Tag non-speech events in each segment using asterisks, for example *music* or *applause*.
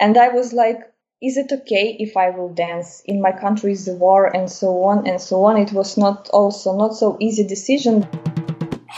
And I was like, is it okay if I will dance? In my country is the war and so on and so on. It was not also not so easy decision.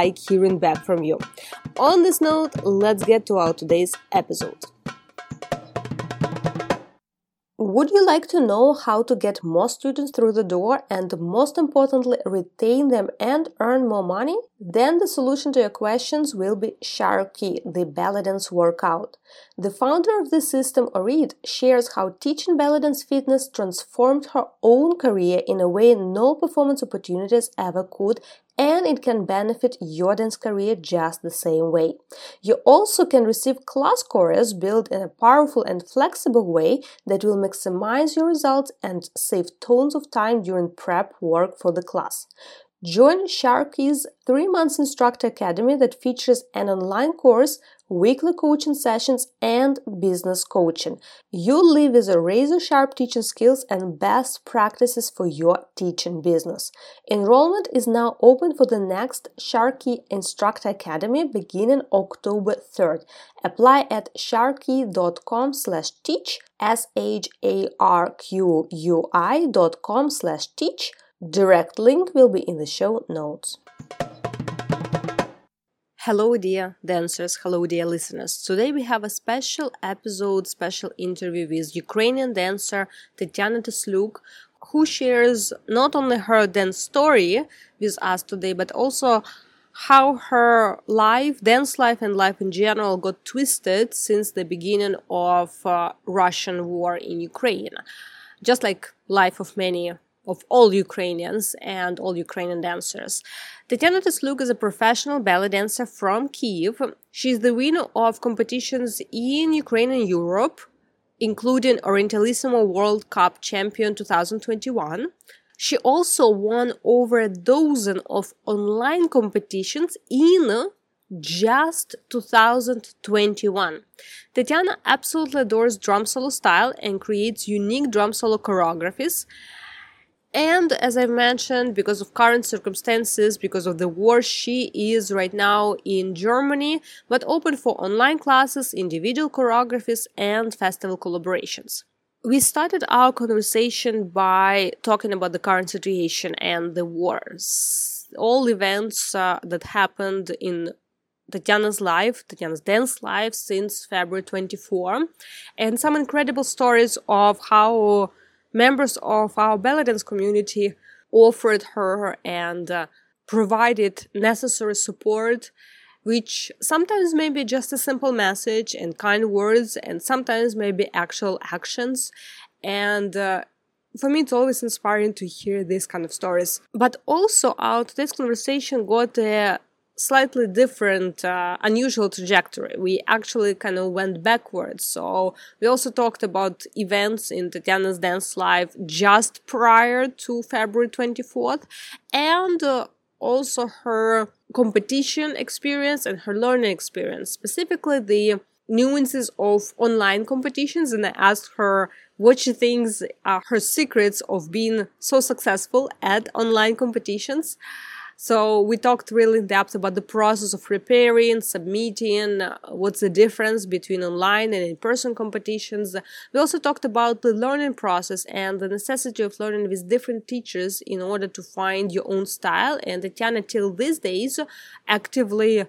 like hearing back from you. On this note, let's get to our today's episode. Would you like to know how to get more students through the door and most importantly retain them and earn more money? Then the solution to your questions will be Sharqui, the belly dance workout. The founder of the system, Orit, shares how teaching belly dance fitness transformed her own career in a way no performance opportunities ever could and it can benefit your dance career just the same way. You also can receive class courses built in a powerful and flexible way that will maximize your results and save tons of time during prep work for the class. Join Sharqui's three months instructor academy that features an online course, weekly coaching sessions, and business coaching. You'll leave with a razor sharp teaching skills and best practices for your teaching business. Enrollment is now open for the next Sharqui Instructor Academy beginning October 3rd. Apply at sharqui.com slash teach, S-H-A-R-Q-U-I dot com slash teach Direct link will be in the show notes. Hello, dear dancers. Hello, dear listeners. Today we have a special episode, special interview with Ukrainian dancer Tatiana Tesluk, who shares not only her dance story with us today, but also how her life, dance life, and life in general got twisted since the beginning of uh, Russian war in Ukraine. Just like life of many of all Ukrainians and all Ukrainian dancers. Tatiana Tesluk is a professional belly dancer from Kiev. She is the winner of competitions in Ukraine and Europe, including Orientalissimo World Cup Champion 2021. She also won over a dozen of online competitions in just 2021. Tatiana absolutely adores drum solo style and creates unique drum solo choreographies. And as I've mentioned, because of current circumstances, because of the war, she is right now in Germany, but open for online classes, individual choreographies, and festival collaborations. We started our conversation by talking about the current situation and the wars. All events uh, that happened in Tatiana's life, Tatiana's dance life since February 24, and some incredible stories of how members of our dance community offered her and uh, provided necessary support which sometimes may be just a simple message and kind words and sometimes maybe actual actions. And uh, for me it's always inspiring to hear these kind of stories. But also our this conversation got a slightly different, uh, unusual trajectory. We actually kind of went backwards. So we also talked about events in Tatiana's Dance Live just prior to February 24th and uh, also her competition experience and her learning experience, specifically the nuances of online competitions. And I asked her what she thinks are her secrets of being so successful at online competitions. So we talked really in depth about the process of preparing, submitting, uh, what's the difference between online and in-person competitions. We also talked about the learning process and the necessity of learning with different teachers in order to find your own style. And Tatiana, till these days, actively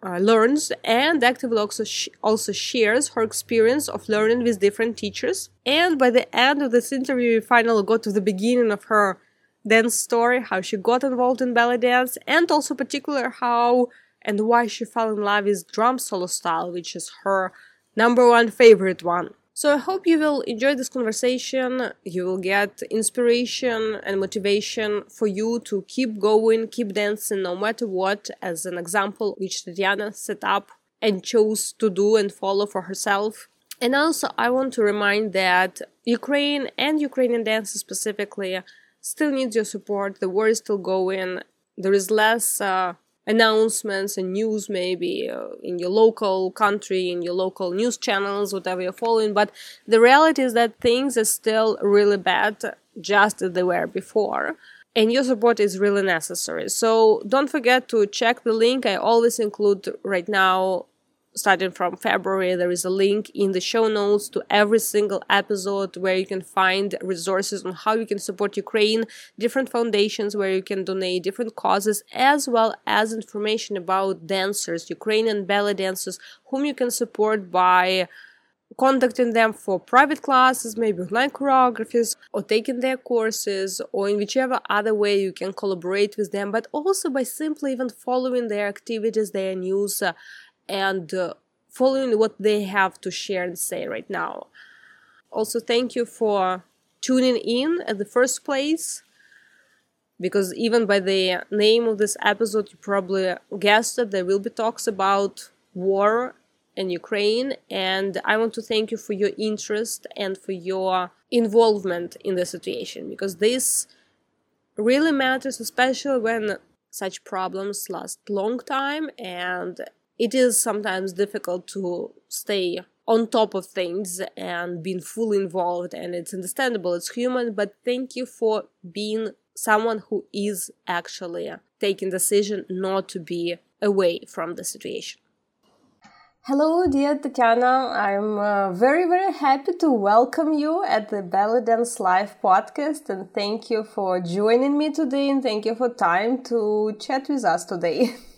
uh, learns and actively also sh- also shares her experience of learning with different teachers. And by the end of this interview, we finally got to the beginning of her dance story, how she got involved in belly dance, and also particular how and why she fell in love with drum solo style, which is her number one favorite one. So I hope you will enjoy this conversation. You will get inspiration and motivation for you to keep going, keep dancing no matter what, as an example which Tatiana set up and chose to do and follow for herself. And also, I want to remind that Ukraine and Ukrainian dancers specifically still needs your support. The war is still going. There is less uh, announcements and news, maybe uh, in your local country, in your local news channels, whatever you're following. But the reality is that things are still really bad, just as they were before. And your support is really necessary. So don't forget to check the link. I always include right now starting from February, there is a link in the show notes to every single episode where you can find resources on how you can support Ukraine, different foundations where you can donate different causes, as well as information about dancers, Ukrainian belly dancers, whom you can support by contacting them for private classes, maybe online choreographies, or taking their courses, or in whichever other way you can collaborate with them, but also by simply even following their activities, their news. Uh, and uh, following what they have to share and say right now. Also, thank you for tuning in at the first place because even by the name of this episode, you probably guessed that there will be talks about war in Ukraine. And I want to thank you for your interest and for your involvement in the situation because this really matters, especially when such problems last long time and it is sometimes difficult to stay on top of things and being fully involved and it's understandable it's human but thank you for being someone who is actually taking decision not to be away from the situation Hello, dear Tatiana. I'm uh, very, very happy to welcome you at the Belly Dance Live podcast and thank you for joining me today and thank you for time to chat with us today. *laughs*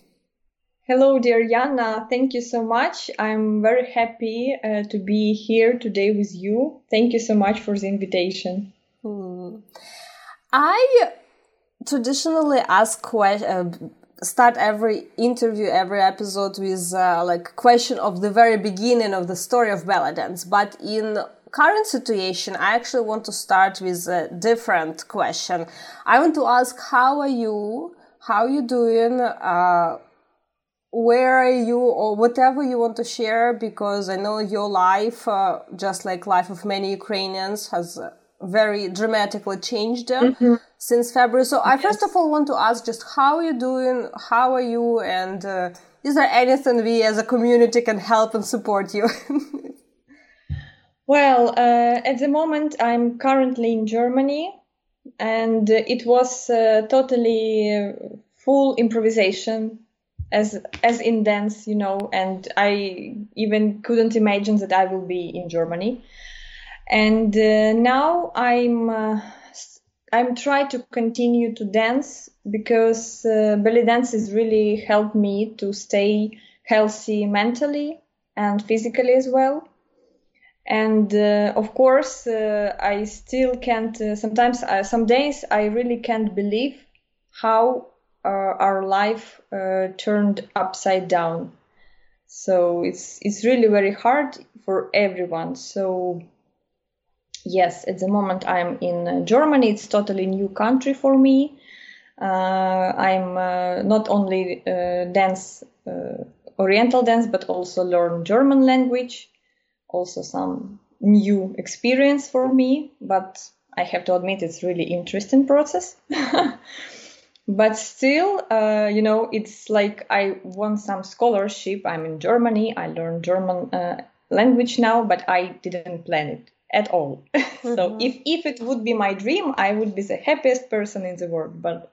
Hello, dear Yana. Thank you so much. I'm very happy uh, to be here today with you. Thank you so much for the invitation. Hmm. I traditionally ask uh, start every interview, every episode with uh, like question of the very beginning of the story of belly dance. But in current situation, I actually want to start with a different question. I want to ask, how are you? How are you doing? Uh, where are you or whatever you want to share because i know your life uh, just like life of many ukrainians has uh, very dramatically changed uh, mm-hmm. since february. So i first of all want to ask just how are you doing how are you and uh, is there anything we as a community can help and support you? *laughs* Well uh, at the moment i'm currently in germany and it was uh, totally full improvisation as as in dance, you know, and I even couldn't imagine that I will be in Germany. And uh, now I'm uh, I'm trying to continue to dance because uh, belly dance has really helped me to stay healthy mentally and physically as well. And uh, of course, uh, I still can't. Uh, sometimes, some days, I really can't believe how our life uh, turned upside down. So it's it's really very hard for everyone. So yes, at the moment I'm in Germany. It's totally new country for me. Uh, I'm uh, not only uh, dance uh, Oriental dance, but also learn German language. Also some new experience for me, but I have to admit it's really interesting process. *laughs* but still uh, you know it's like i won some scholarship. I'm in germany. I learned german uh, language now but i didn't plan it at all. *laughs* Mm-hmm. so if if it would be my dream i would be the happiest person in the world but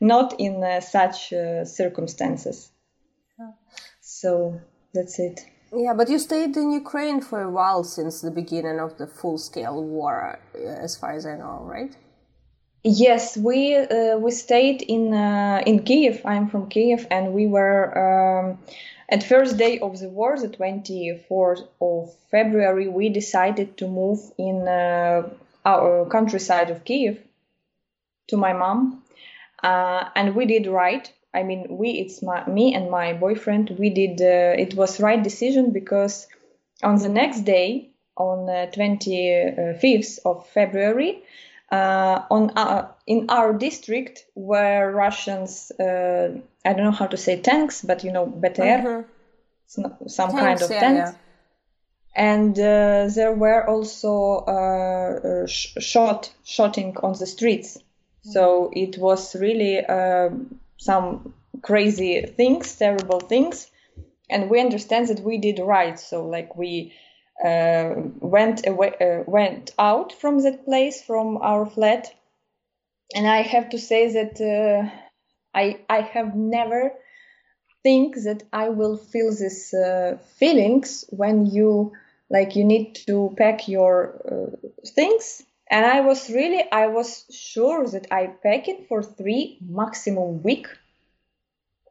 not in uh, such uh, circumstances. So that's it. Yeah but you stayed in ukraine for a while since the beginning of the full scale war uh, as far as i know right Yes, we uh, we stayed in uh, in Kiev. I'm from Kiev, and we were um, at first day of the war, the 24th of February. We decided to move in uh, our countryside of Kiev to my mom, uh, and we did right. I mean, we it's my me and my boyfriend. We did uh, it was right decision because on the next day, on 25th of February uh, on uh, in our district where Russians uh, I don't know how to say tanks, but you know BTR, mm-hmm. some tanks, kind of yeah, tanks. and uh, there were also uh, uh sh- shot shooting on the streets. So it was really some crazy things, terrible things, and we understand that we did right. So like we went away, uh, went out from that place, from our flat, and I have to say that uh, I I have never think that I will feel these uh, feelings when you like you need to pack your uh, things. And i was really i was sure that i pack it for three maximum week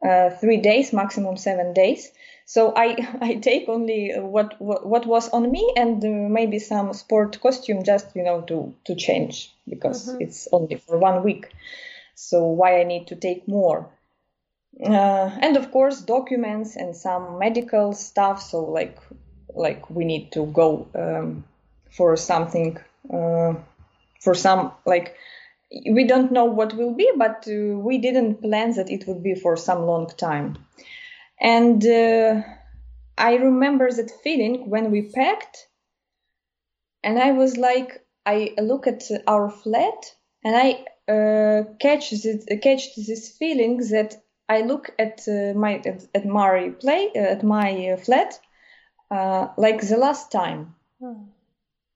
uh, three days maximum seven days so i *laughs* i take only what what, what was on me and uh, maybe some sport costume just you know to to change because mm-hmm. it's only for one week. So why i need to take more? Uh, and of course documents and some medical stuff. So like like we need to go um, for something uh, for some like we don't know what will be but uh, we didn't plan that it would be for some long time and uh, i remember that feeling when we packed and i was like i look at our flat and i uh, catch this catch this feeling that I look at uh, my at, at my play uh, at my uh, flat uh, like the last time. Hmm.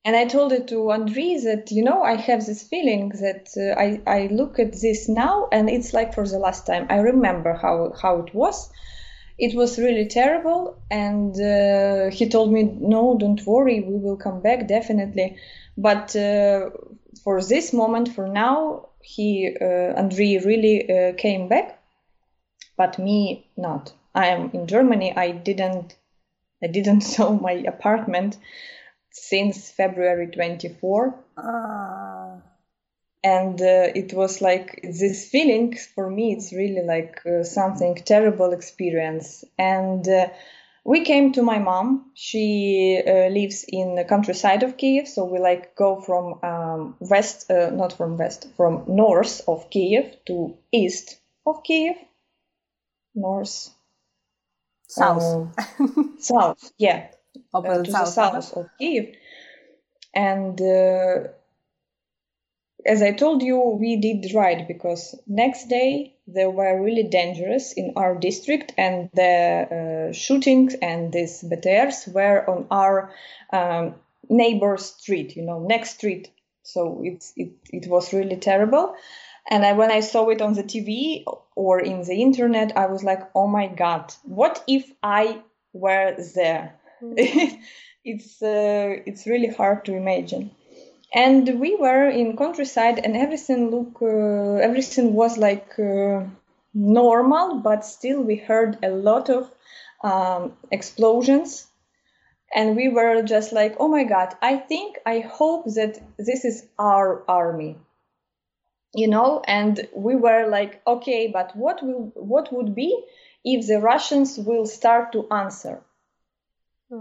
And I told it to Andre that, you know, I have this feeling that uh, I, I look at this now and it's like for the last time. I remember how, how it was. It was really terrible. And uh, he told me, no, don't worry, we will come back definitely. But uh, for this moment, for now, he, uh, Andre really uh, came back, but me not. I am in Germany. I didn't I didn't *laughs* sell my apartment since February 24. Ah. And uh, it was like this feeling for me, it's really like uh, something terrible experience. And uh, we came to my mom. She uh, lives in the countryside of Kiev. So we like go from um, west, uh, not from west, from north of Kiev to east of Kiev. North, South. Uh, south, yeah. uh, to south, the south of Kiev. And uh, as I told you, we did right because next day they were really dangerous in our district, and the uh, shootings and these BTRs were on our um, neighbor street, you know, next street. So it's it it was really terrible. And I, when I saw it on the TV or in the internet, I was like, oh my God, what if I were there? *laughs* Mm-hmm. it's, uh, it's really hard to imagine. And we were in countryside and everything look, uh, everything was like uh, normal, but still we heard a lot of um, explosions. And we were just like oh my god i think i hope that this is our army. You know and we were like okay but what will what would be if the russians will start to answer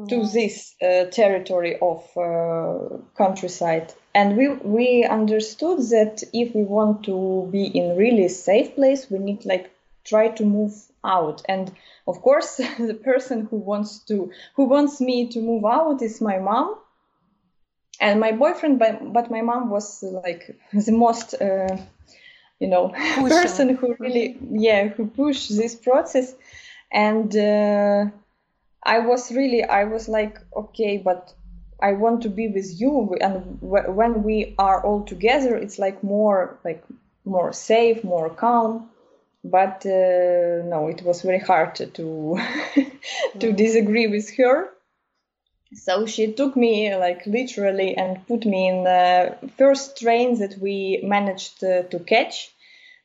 to this uh, territory of uh, countryside and we we understood that if we want to be in really safe place we need like try to move out. And of course *laughs* the person who wants to who wants me to move out is my mom. And my boyfriend but, but my mom was like *laughs* the most uh, you know *laughs* person who really yeah who pushed this process. And uh, i was really i was like okay but i want to be with you and w- when we are all together it's like more like more safe more calm. But uh, no it was very hard to *laughs* to mm. *laughs* disagree with her. So she took me like literally and put me in the first train that we managed to, to catch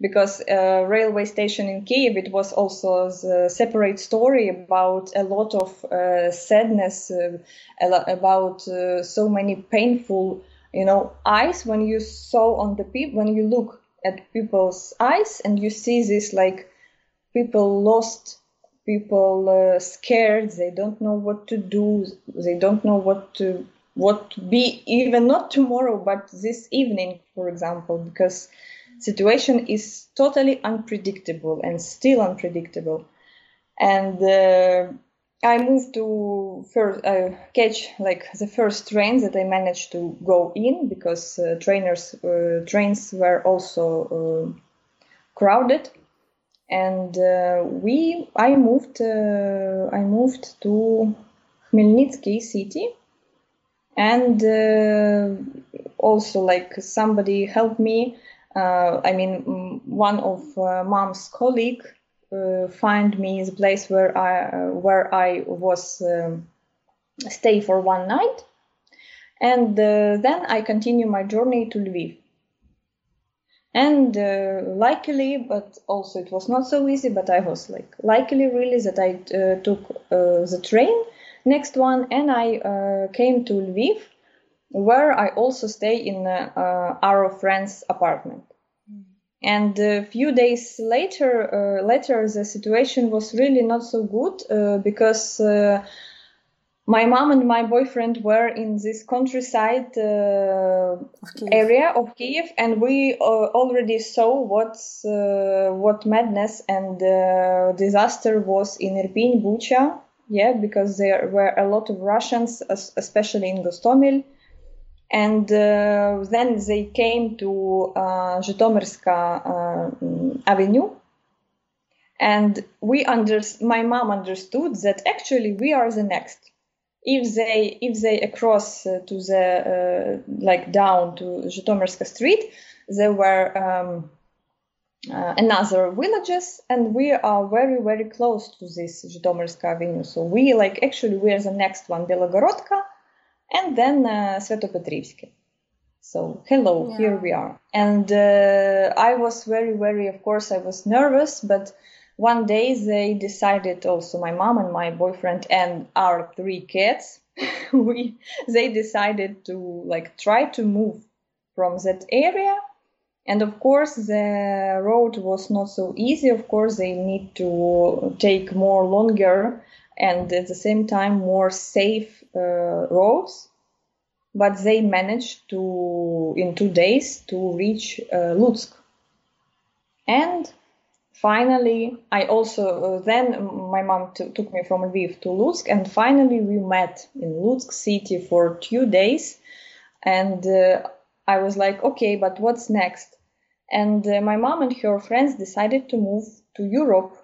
because uh, railway station in Kiev it was also a separate story about a lot of uh, sadness uh, about uh, so many painful you know eyes. When you saw on the people when you look at people's eyes and you see this like people lost people uh, scared they don't know what to do they don't know what to what be even not tomorrow but this evening for example because situation is totally unpredictable and still unpredictable and uh, I moved to first uh, catch like the first train that I managed to go in because uh, trainers uh, trains were also uh, crowded, and uh, we I moved uh, I moved to Khmelnytsky city, and also like somebody helped me. I mean, one of mom's colleague uh, find me the place where I uh, where I was um, stay for one night, and uh, then I continue my journey to Lviv. And uh, luckily, but also it was not so easy. But I was like luckily really that I uh, took uh, the train next one, and I came to Lviv, where I also stay in our friend's apartment. And a few days later, uh, later the situation was really not so good uh, because uh, my mom and my boyfriend were in this countryside uh, of area of Kiev, and we uh, already saw what's uh, what madness and disaster was in Irpin, Bucha. Yeah, because there were a lot of Russians, especially in Gostomel and uh, then they came to uh, Zhytomyrska uh, Avenue. And we under my mom understood that actually we are the next. If they if they across uh, to the uh, like down to Zhytomyrska Street, there were um, uh, another villages, and we are very very close to this Zhytomyrska Avenue. So we like actually we are the next one, Belogorodka and then uh, Svetopetrivsky. So hello, yeah. here we are. And uh, I was very, very, of course, I was nervous, but one day they decided also my mom and my boyfriend and our three kids, *laughs* we they decided to like try to move from that area. And of course, the road was not so easy. Of course, they need to take more longer and at the same time more safe uh, roads but they managed to in two days to reach uh, Lutsk. And finally i also uh, then my mom t- took me from lviv to lutsk and finally we met in lutsk city for two days. And uh, i was like okay but what's next? And uh, my mom and her friends decided to move to europe.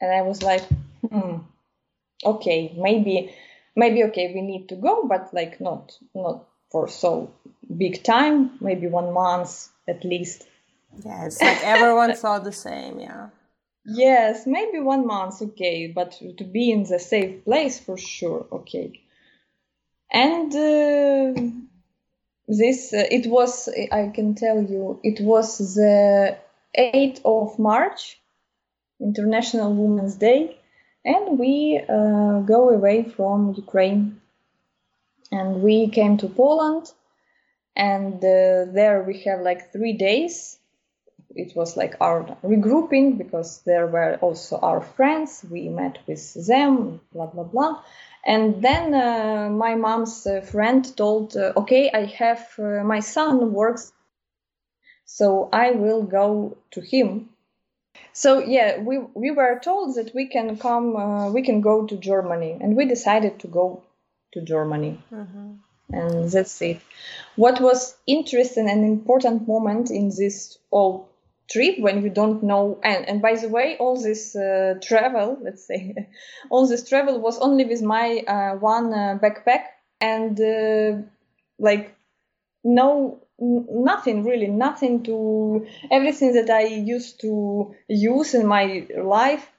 And i was like hmm okay, maybe maybe okay, we need to go, but like not not for so big time, maybe one month at least. Yeah, it's like everyone *laughs* saw the same, yeah. Yes, maybe one month, okay, but to be in the safe place for sure, okay. And uh, this, uh, it was, I can tell you, it was the 8th of March, International Women's Day, and we uh, go away from Ukraine. And we came to Poland, and uh, there we have like three days. It was like our regrouping because there were also our friends. We met with them, blah blah blah. And then uh, my mom's uh, friend told, uh, "Okay, I have uh, my son works, so I will go to him so yeah, we we were told that we can come, uh, we can go to Germany, and we decided to go to Germany. Mm-hmm. And that's it. What was interesting and important moment in this whole trip when you don't know and and by the way all this uh, travel let's say *laughs* all this travel was only with my uh, one uh, backpack and uh, like no nothing really nothing to everything that i used to use in my life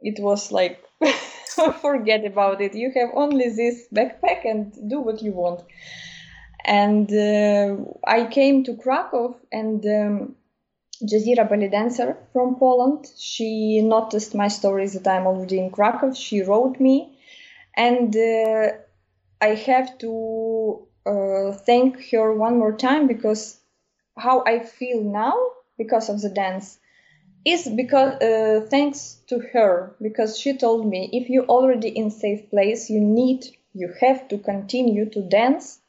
it was like *laughs* forget about it you have only this backpack and do what you want and uh, i came to krakow and um, Jazira belly dancer from Poland. She noticed my stories that I'm already in Krakow. She wrote me, and uh, I have to uh, thank her one more time because how I feel now because of the dance is because uh, thanks to her because she told me if you already in safe place you need you have to continue to dance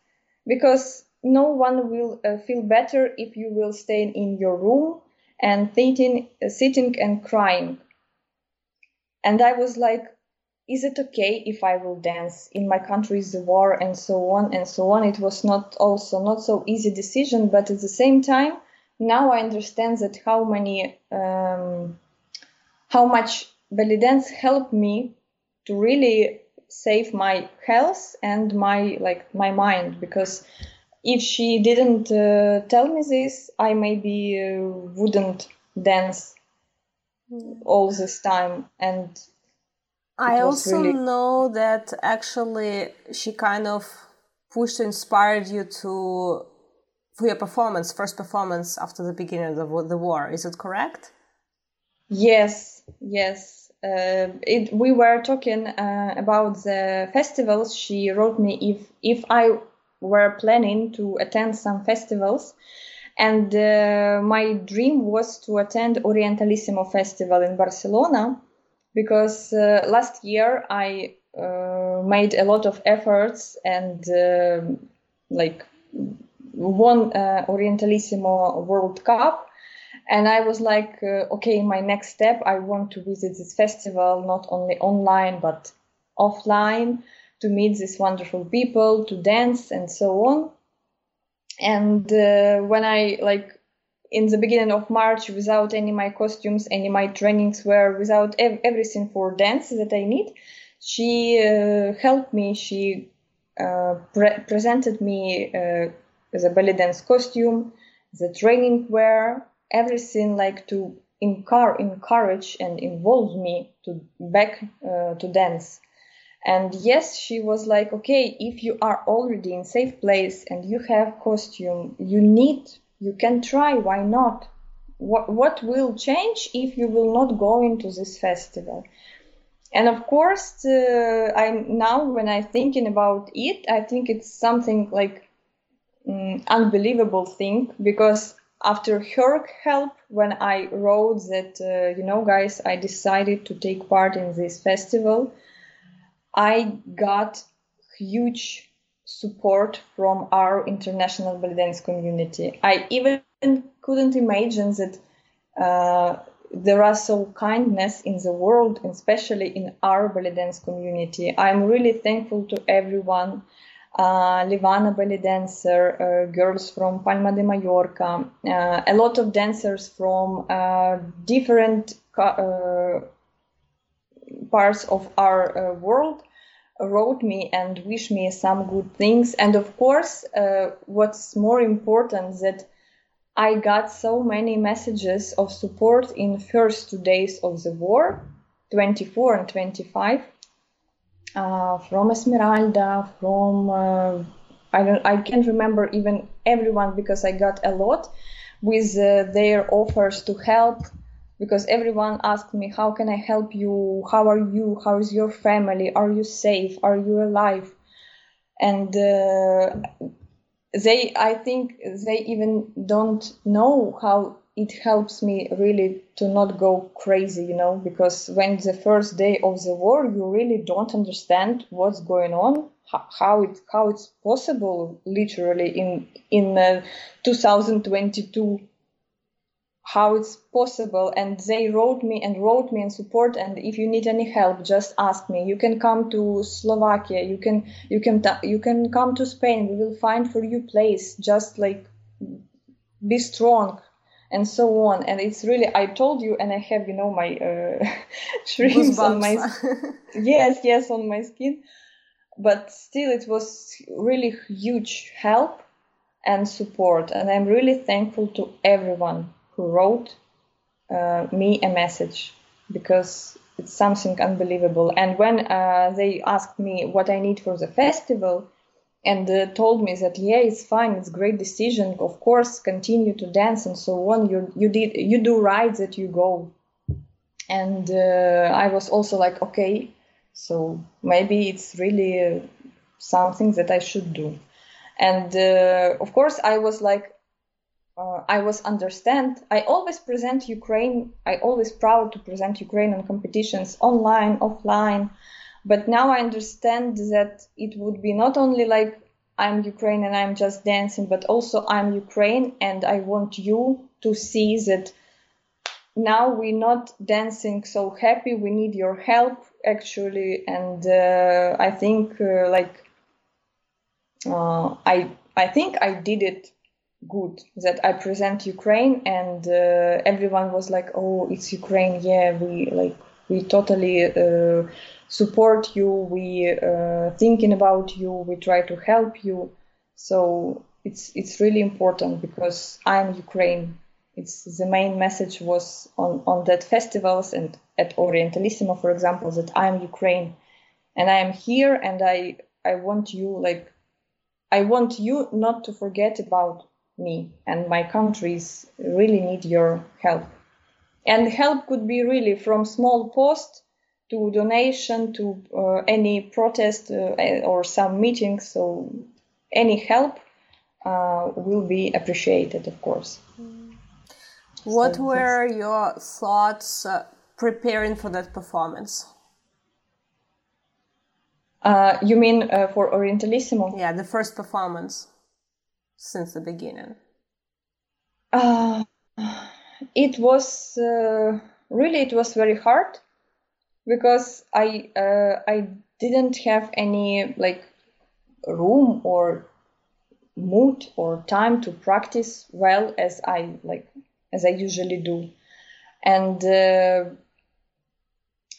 because no one will uh, feel better if you will stay in your room and sitting, uh, sitting and crying. And i was like is it okay if I will dance? In my country is the war and so on and so on. It was not also not so easy decision, but at the same time, now I understand that how many, um, how much belly dance helped me to really save my health and my like my mind because if she didn't uh, tell me this, I maybe uh, wouldn't dance all this time and I also really... know that actually she kind of pushed inspired you to for your performance, first performance after the beginning of the war. Is it correct? Yes, yes. Uh, it, we were talking uh, about the festivals. She wrote me if if I were planning to attend some festivals, and uh, my dream was to attend Orientalissimo Festival in Barcelona because uh, last year I uh, made a lot of efforts and uh, like won uh, Orientalissimo World Cup. And I was like, uh, okay, my next step, I want to visit this festival, not only online, but offline to meet these wonderful people, to dance and so on. And when I like in the beginning of March without any my costumes, any my trainings were without ev- everything for dance that I need. She uh, helped me. She uh, pre- presented me uh, the belly dance costume, the training wear, everything like to encourage, and involve me to back uh, to dance. And yes, she was like, okay, if you are already in safe place and you have costume, you need you can try why not? What what will change if you will not go into this festival? And of course uh, i now when i'm thinking about it i think it's something like um, unbelievable thing because after her help when i wrote that uh, you know guys i decided to take part in this festival i got huge support from our international belly dance community. I even couldn't imagine that uh, there are so kindness in the world, especially in our belly dance community. I'm really thankful to everyone. Uh, Livana belly dancer, uh, girls from Palma de Mallorca, uh, a lot of dancers from uh, different uh, parts of our uh, world wrote me and wish me some good things. And of course, uh, what's more important that I got so many messages of support in first two days of the war, 24 and 25, uh, from Esmeralda, from uh, I don't I can't remember even everyone because I got a lot with uh, their offers to help because everyone asked me how can i help you? How are you? How is your family? Are you safe? Are you alive? And uh, they i think they even don't know how it helps me really to not go crazy you know because when the first day of the war you really don't understand what's going on how it how it's possible literally in in uh, 2022 how it's possible and they wrote me and wrote me in support and if you need any help just ask me. You can come to slovakia you can you can you can come to spain we will find for you place just like be strong and so on. And it's really i told you and i have you know my uh, *laughs* shrimps on my *laughs* yes yes on my skin. But still it was really huge help and support and i'm really thankful to everyone who wrote uh, me a message because it's something unbelievable. And when uh, they asked me what I need for the festival, and uh, told me that yeah, it's fine, it's great decision. Of course, continue to dance and so on. You you did you do right that you go. And uh, I was also like, okay, so maybe it's really uh, something that I should do. And uh, of course, I was like, uh, I was understand. I always present Ukraine. I always proud to present Ukraine on competitions online, offline. But now I understand that it would be not only like I'm Ukraine and I'm just dancing, but also I'm Ukraine and I want you to see that now we're not dancing so happy. We need your help. actually, and uh, I think uh, like uh, I I think I did it good that I present Ukraine and uh, everyone was like, oh, it's Ukraine, yeah, we like we totally uh, support you, we uh, thinking about you, we try to help you. So it's it's really important because I'm Ukraine. It's the main message was on on that festivals and at Orientalissimo, for example, that I'm Ukraine and I am here and I I want you like I want you not to forget about me and my countries really need your help. And help could be really from small post to donation to uh, any protest uh, or some meetings. So any help uh, will be appreciated, of course. What so, were yes. your thoughts uh, preparing for that performance? Uh, you mean uh, for Orientalissimo? Yeah, the first performance since the beginning? Uh, it was uh, really it was very hard because I uh, I didn't have any like room or mood or time to practice well as I like as I usually do, and uh,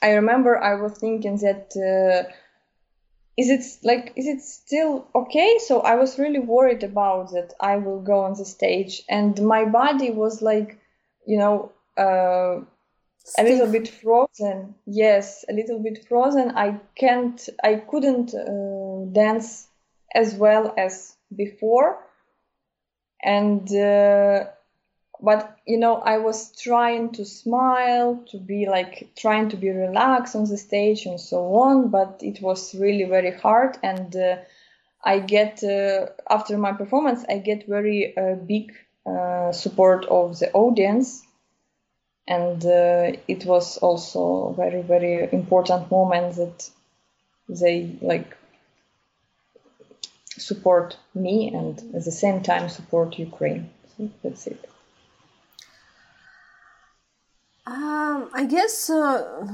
I remember I was thinking that uh, is it like is it still okay? So i was really worried about that i will go on the stage and my body was like you know uh, a little bit frozen. Yes a little bit frozen. I can't i couldn't uh, dance as well as before. And uh, but you know i was trying to smile to be like trying to be relaxed on the stage and so on but it was really very hard and uh, i get uh, after my performance i get very uh, big uh, support of the audience and uh, it was also very very important moment that they like support me and at the same time support ukraine. So that's it um, I guess uh,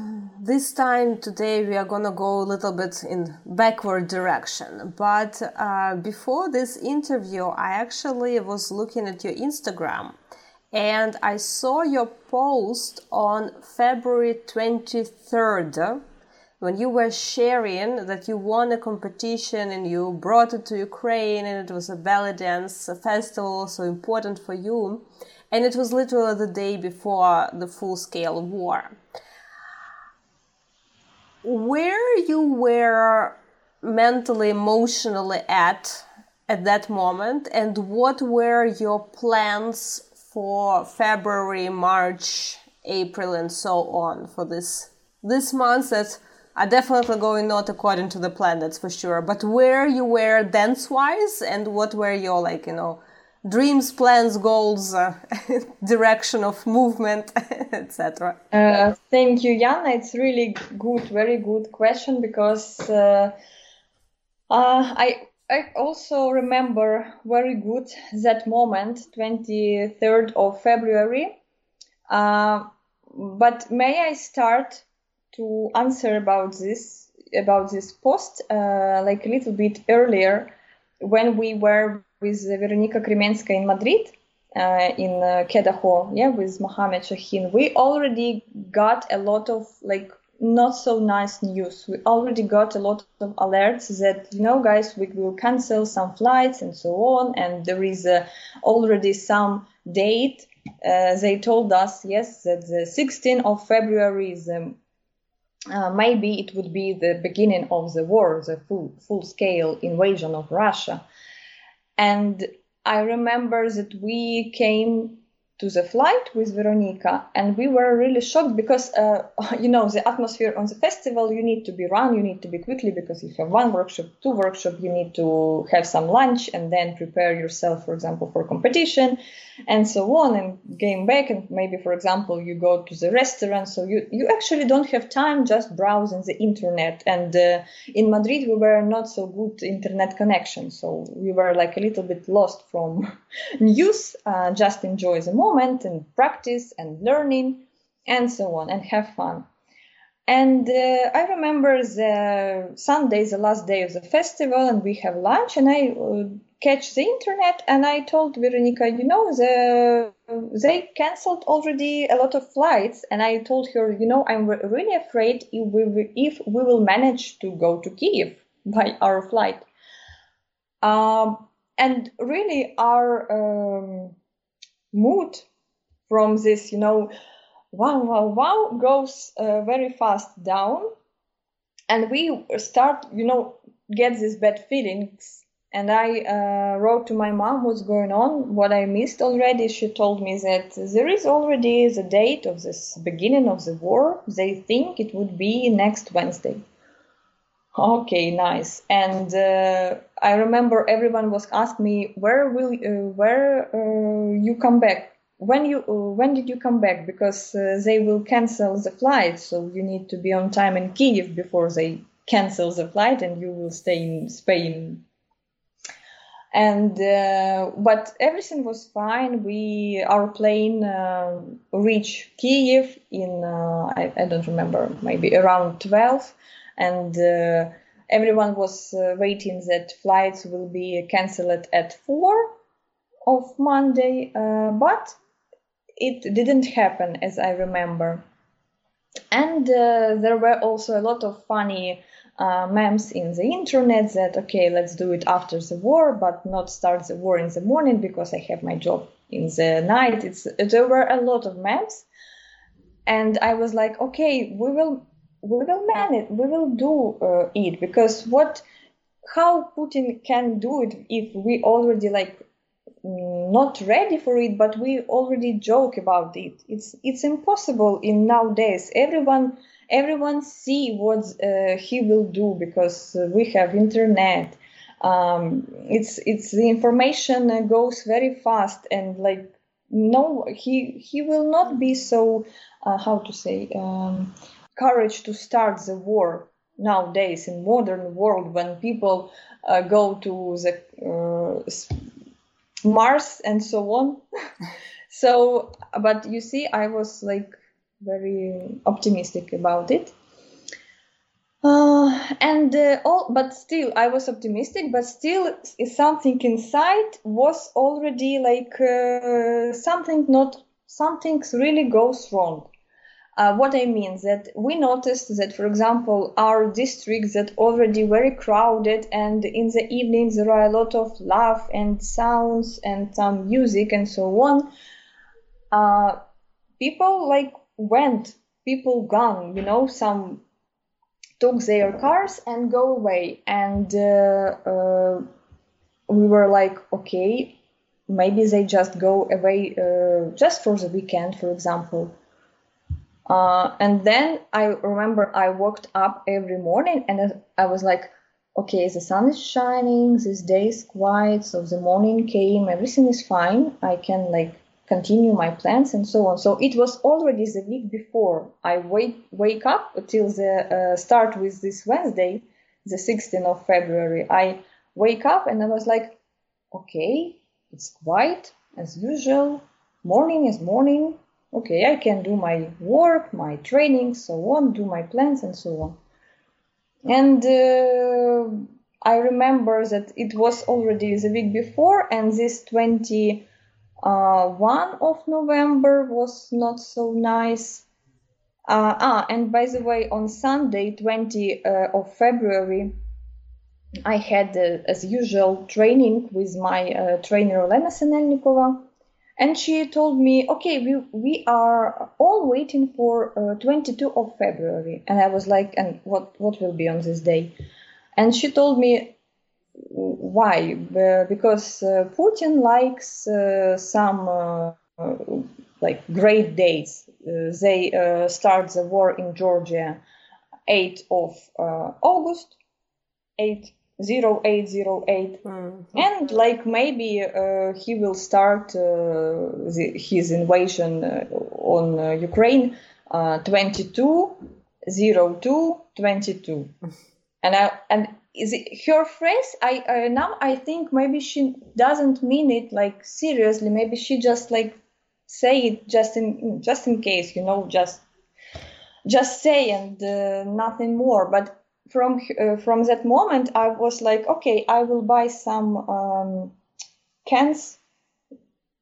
this time today we are gonna go a little bit in backward direction. But uh, before this interview, I actually was looking at your Instagram, and I saw your post on February twenty third when you were sharing that you won a competition and you brought it to Ukraine, and it was a belly dance festival, so important for you and it was literally the day before the full scale war. Where you were mentally, emotionally at at that moment, and what were your plans for February, March, April, and so on for this this month that are definitely going not according to the plan, that's for sure. But where you were dance wise, and what were your like you know dreams, plans, goals, uh, *laughs* direction of movement, *laughs* etc. Uh, thank you, Yana. It's really good, very good question because uh, uh, I I also remember very good that moment, 23rd of February. Uh, but may I start to answer about this about this post uh, like a little bit earlier when we were with Veronika Kremenska in Madrid, uh, in uh, Kedaho, yeah, with Mohamed Shahin, we already got a lot of like not so nice news. We already got a lot of alerts that you know, guys, we will cancel some flights and so on, and there is uh, already some date. Uh, they told us yes that the 16th of February is. Um, uh, maybe it would be the beginning of the war, the full full scale invasion of Russia. And I remember that we came to the flight with Veronica, and we were really shocked because, uh, *laughs* you know, the atmosphere on the festival, you need to be run, you need to be quickly because if you have one workshop, two workshop, you need to have some lunch and then prepare yourself, for example, for competition and so on and game back. And maybe, for example, you go to the restaurant. So you, you actually don't have time just browsing the internet. And uh, in Madrid, we were not so good internet connection. So we were like a little bit lost from *laughs* news, uh, just enjoy the moment and practice and learning and so on and have fun. And uh, I remember the Sunday, the last day of the festival, and we have lunch, and I uh, catch the internet, and I told Veronica, you know, the they cancelled already a lot of flights, and I told her, you know, I'm really afraid if we if we will manage to go to Kiev by our flight. Um, and really, our um, mood from this, you know, wow, wow, wow, goes uh, very fast down. And we start, you know, get these bad feelings. And I uh, wrote to my mom what's going on, what I missed already. She told me that there is already the date of this beginning of the war. They think it would be next Wednesday. Okay, nice. And uh, I remember everyone was asking me, "Where will uh, where uh, you come back? When you uh, when did you come back? Because uh, they will cancel the flight, so you need to be on time in Kiev before they cancel the flight, and you will stay in Spain." And uh, but everything was fine. We our plane reached Kiev in I, I don't remember maybe around twelve and uh, everyone was uh, waiting that flights will be cancelled at 4 of Monday, uh, but it didn't happen as I remember. And uh, there were also a lot of funny uh, memes in the internet that, okay, let's do it after the war, but not start the war in the morning because I have my job in the night. It's, there were a lot of memes. And I was like, okay, we will we will manage, we will do uh, it because what, how Putin can do it if we already like not ready for it, but we already joke about it. It's it's impossible in nowadays. Everyone everyone see what uh, he will do because we have internet. Um, it's it's the information goes very fast and like no he he will not be so uh, how to say um, courage to start the war nowadays in modern world when people uh, go to the uh, Mars and so on. *laughs* *laughs* so, but you see, I was like very optimistic about it. Uh, and uh, all, but still, I was optimistic. But still, something inside was already like uh, something not something really goes wrong. Uh, what I mean is that we noticed that, for example, our districts that already very crowded, and in the evenings there are a lot of laugh and sounds and some music and so on. Uh, people like went, people gone, you know, some took their cars and go away, and uh, uh we were like, okay, maybe they just go away uh, just for the weekend, for example uh, and then I remember I woke up every morning and I was like, okay, the sun is shining, this day is quiet, so the morning came, everything is fine. I can like continue my plans and so on. So it was already the week before I wake wake up till the uh, start with this Wednesday, the 16th of February. I wake up and I was like, okay, it's quiet as usual. Morning is morning okay, I can do my work, my training, so on, do my plans and so on. And uh, I remember that it was already the week before, and this 21 uh, of November was not so nice. Uh, ah, and by the way, on Sunday, 20 uh, of February, I had, uh, as usual, training with my uh, trainer Elena Sinelnikova and she told me okay we, we are all waiting for uh, 22 of february. And i was like and what what will be on this day? And she told me why? Because uh, putin likes uh, some uh, like great dates uh, they start the war in georgia 8 of august 8 0808 mm-hmm. and like maybe uh, he will start uh, the, his invasion uh, on uh, ukraine uh, 22 02 22 *laughs* and I, and is it her phrase i now i think maybe she doesn't mean it like seriously maybe she just like say it just in just in case you know just just say and uh, nothing more. But from uh, from that moment, I was like, okay, I will buy some um, cans.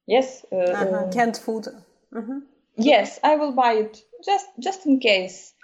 Yes, uh, uh-huh. Um, canned food. Mm-hmm. Yes, I will buy it just just in case.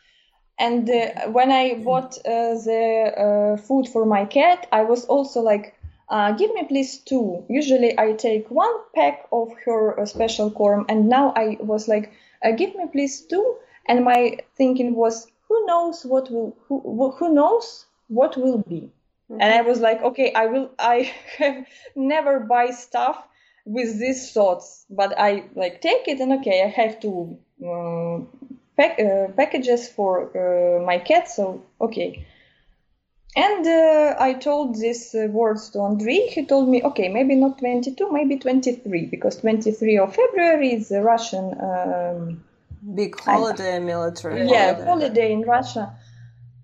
And uh, when I bought uh, the uh, food for my cat, I was also like, uh, give me please two. Usually I take one pack of her uh, special corn, and now I was like, uh, give me please two. And my thinking was, who knows what will, who, who knows what will be. Mm-hmm. And I was like, okay, I will, I *laughs* have never buy stuff with these thoughts, but I like take it and okay, I have to pack, uh, packages for uh, my cat. So okay. And uh, I told these uh, words to Andrei. He told me, okay, maybe not 22, maybe 23, because 23 of February is the Russian um, big holiday, military. Yeah, holiday. holiday in Russia.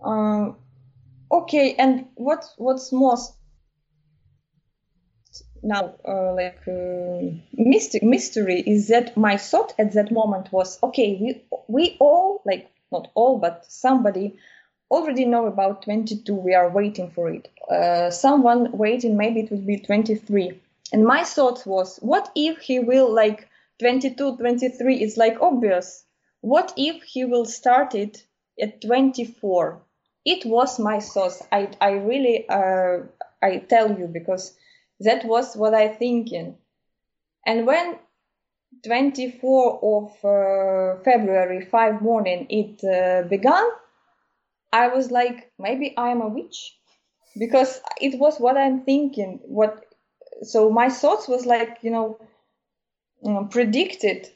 Um, okay, and what what's most now uh, like uh, mystery, mystery is that my thought at that moment was okay we we all like not all but somebody already know about 22 we are waiting for it uh, someone waiting maybe it would be 23 and my thought was what if he will like 22 23 is like obvious what if he will start it at 24 it was my thought i i really uh, i tell you because that was what I thinking. And when 24 of uh, February, 5 morning, it uh, began, I was like, maybe I'm a witch because it was what I'm thinking. What so my thoughts was like, you know, um, predicted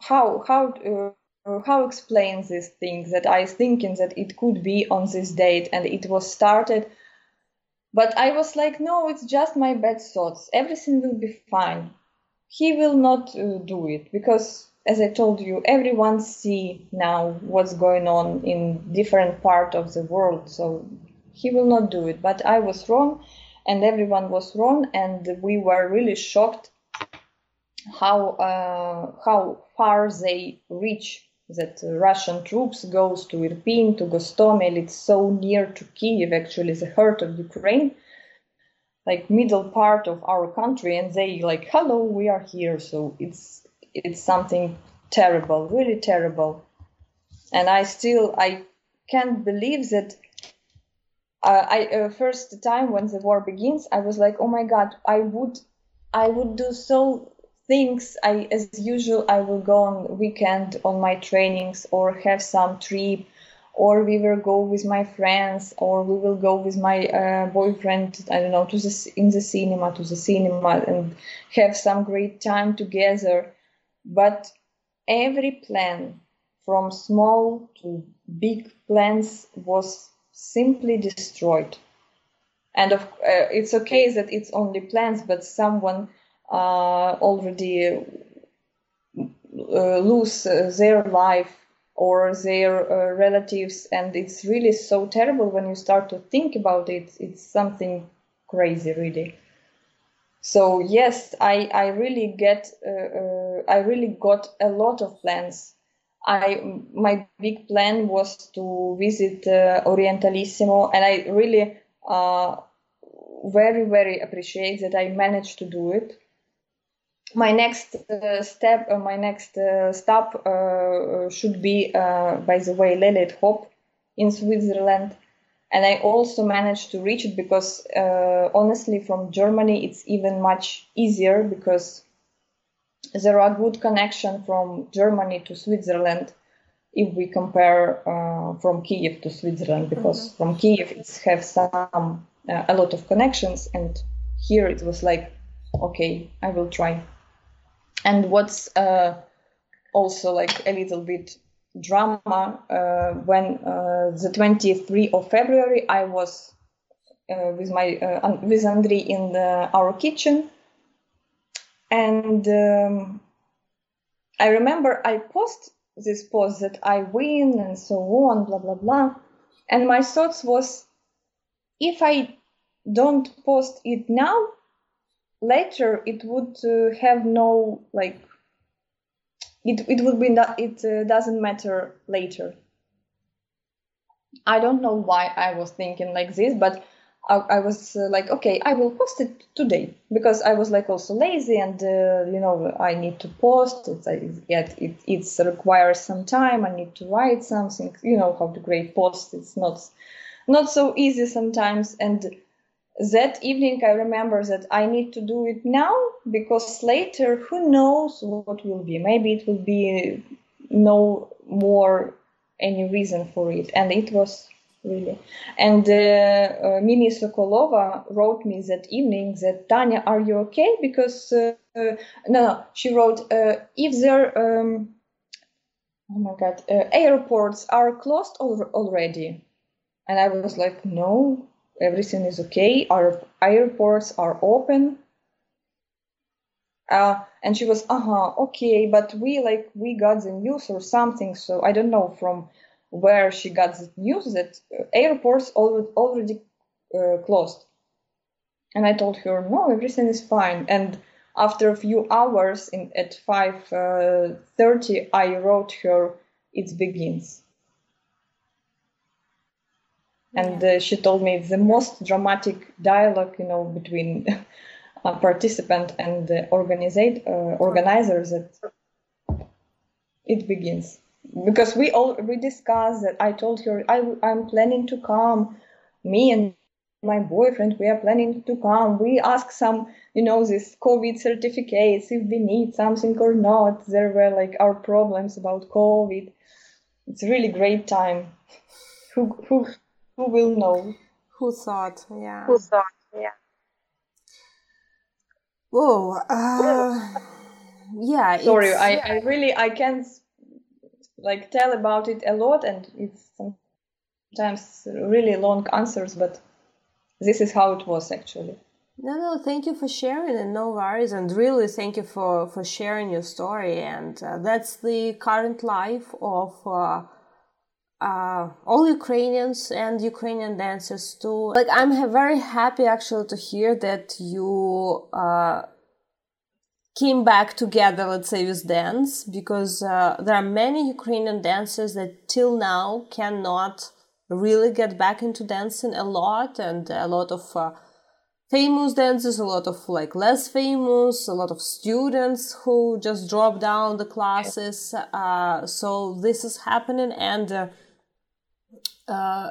how how uh, how explains these things that I was thinking that it could be on this date and it was started but I was like, no, it's just my bad thoughts. Everything will be fine. He will not uh, do it because, as I told you, everyone see now what's going on in different part of the world. So he will not do it. But I was wrong, and everyone was wrong, and we were really shocked how uh, how far they reach that Russian troops goes to Irpin, to Gostomel. It's so near to Kiev, actually, the heart of Ukraine, like middle part of our country, and they like, hello, we are here. So it's it's something terrible, really terrible. And I still I can't believe that. Uh, I uh, first time when the war begins, I was like, oh my god, I would I would do so things I, as usual, I will go on weekend on my trainings or have some trip or we will go with my friends or we will go with my uh, boyfriend i don't know to the in the cinema to the cinema and have some great time together. But every plan from small to big plans was simply destroyed. And of, uh, it's okay that it's only plans but someone uh, already uh, lose their life or their uh, relatives. And it's really so terrible when you start to think about it. It's something crazy really. So yes i i really get uh, uh, i really got a lot of plans. I my big plan was to visit orientalissimo. And i really very very appreciate that i managed to do it my next uh, step, uh, my next uh, stop uh, uh, should be, uh, by the way, Leliet Hop in Switzerland. And I also managed to reach it because, honestly, from Germany, it's even much easier because there are good connection from Germany to Switzerland if we compare from Kiev to Switzerland because mm-hmm. from Kiev it's have some a lot of connections and here it was like okay i will try and what's uh, also like a little bit drama uh, when uh, the 23 of February I was uh, with my uh, with Andrei in the, our kitchen. And um, I remember I post this post that I win and so on blah blah blah. And my thoughts was if I don't post it now later it would uh, have no like it it would be not, it uh, doesn't matter later. I don't know why I was thinking like this, but I, I was uh, like, okay, I will post it today because I was like also lazy and uh, you know I need to post. It's yet it it's requires some time. I need to write something. You know how to create posts. It's not not so easy sometimes. And that evening, I remember that I need to do it now because later, who knows what will be? Maybe it will be no more any reason for it, and it was really. And uh, uh, Mimi Sokolova wrote me that evening that Tanya, are you okay? Because uh, no, no, she wrote if there. Um, oh my god, airports are closed al- already, and I was like, no, everything is okay. Our airports are open. Uh, and she was, uh huh, okay, but we like we got the news or something. So I don't know from where she got the news that uh, airports already, already uh, closed. And I told her, no, everything is fine. And after a few hours in, at 5.30, uh, I wrote her, it begins. And uh, she told me the most dramatic dialogue, you know, between a participant and the organizer, uh, organizers that it begins because we all we discussed that I told her I I'm planning to come. Me and my boyfriend we are planning to come. We ask some you know these COVID certificates if we need something or not. There were like our problems about COVID. It's a really great time. Who who who will know? Who thought? Yeah. Who thought? Yeah. Oh, uh, yeah. Sorry, I, I really I can't like tell about it a lot and it's sometimes really long answers but this is how it was actually no no thank you for sharing and no worries and really thank you for for sharing your story and uh, that's the current life of uh, uh, all Ukrainians and Ukrainian dancers too. Like I'm very happy actually to hear that you uh, came back together, let's say, with dance, because uh, there are many Ukrainian dancers that till now cannot really get back into dancing a lot, and a lot of uh, famous dancers, a lot of like less famous, a lot of students who just drop down the classes. Uh, so this is happening, and uh,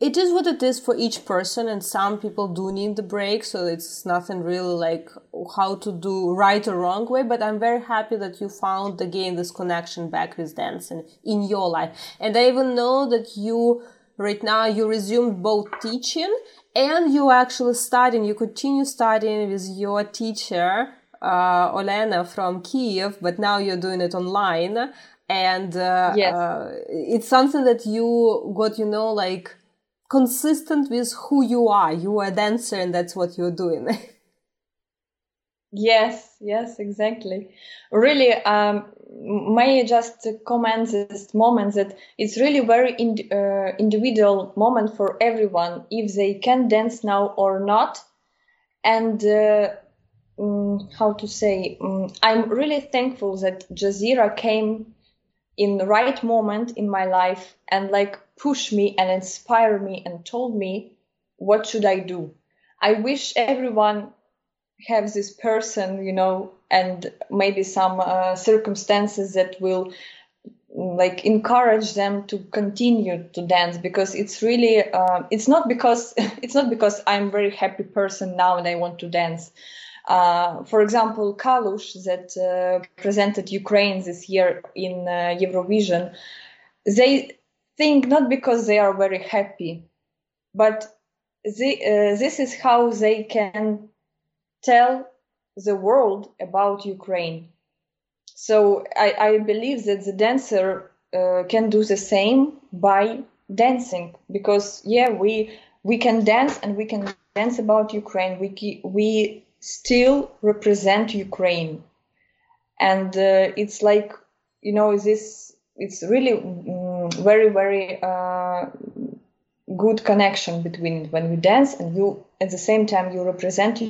it is what it is for each person and some people do need the break so it's nothing really like how to do right or wrong way but i'm very happy that you found again this connection back with dancing in your life. And i even know that you right now you resumed both teaching and you actually studying. You continue studying with your teacher uh, olena from kiev but now you're doing it online and uh, yes. uh, it's something that you got you know like consistent with who you are. You are a dancer and that's what you're doing. *laughs* yes, yes, exactly. Really, um, may I just comment this moment that it's really very in, uh, individual moment for everyone if they can dance now or not. And uh, um, how to say, um, I'm really thankful that Jazeera came in the right moment in my life and like push me and inspire me and told me what should I do. I wish everyone have this person, you know, and maybe some uh, circumstances that will like encourage them to continue to dance because it's really uh, it's not because *laughs* it's not because I'm very happy person now and I want to dance. Uh, for example, Kalush that uh, presented Ukraine this year in uh, Eurovision, they think not because they are very happy, but they, uh, this is how they can tell the world about Ukraine. So I, I believe that the dancer uh, can do the same by dancing because yeah we we can dance and we can dance about Ukraine. We we still represent Ukraine, and uh, it's like you know this it's really mm, very very uh, good connection between when we dance and you at the same time you represent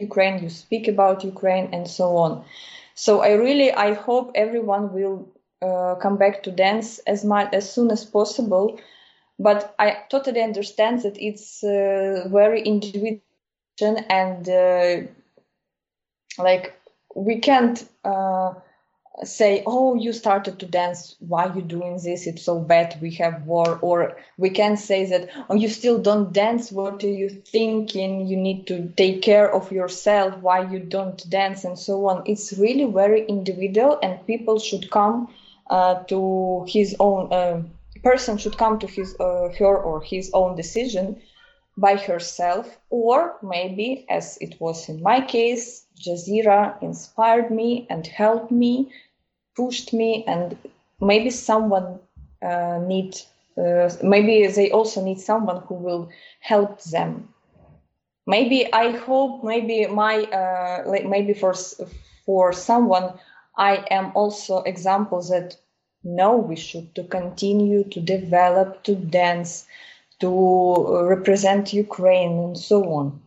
Ukraine, you speak about Ukraine, and so on. So I really I hope everyone will uh, come back to dance as much as soon as possible. But I totally understand that it's uh, very individual and uh, like we can't uh, say oh you started to dance. Why you doing this? It's so bad. We have war. Or we can say that oh you still don't dance. What are you thinking you need to take care of yourself. Why you don't dance? And so on. It's really very individual and people should come uh, to his own uh, person should come to his uh, her or his own decision by herself or maybe as it was in my case Jazeera inspired me and helped me pushed me and maybe someone uh, need uh, maybe they also need someone who will help them. Maybe i hope maybe my uh, like maybe for for someone i am also example that no we should to continue to develop to dance to represent ukraine and so on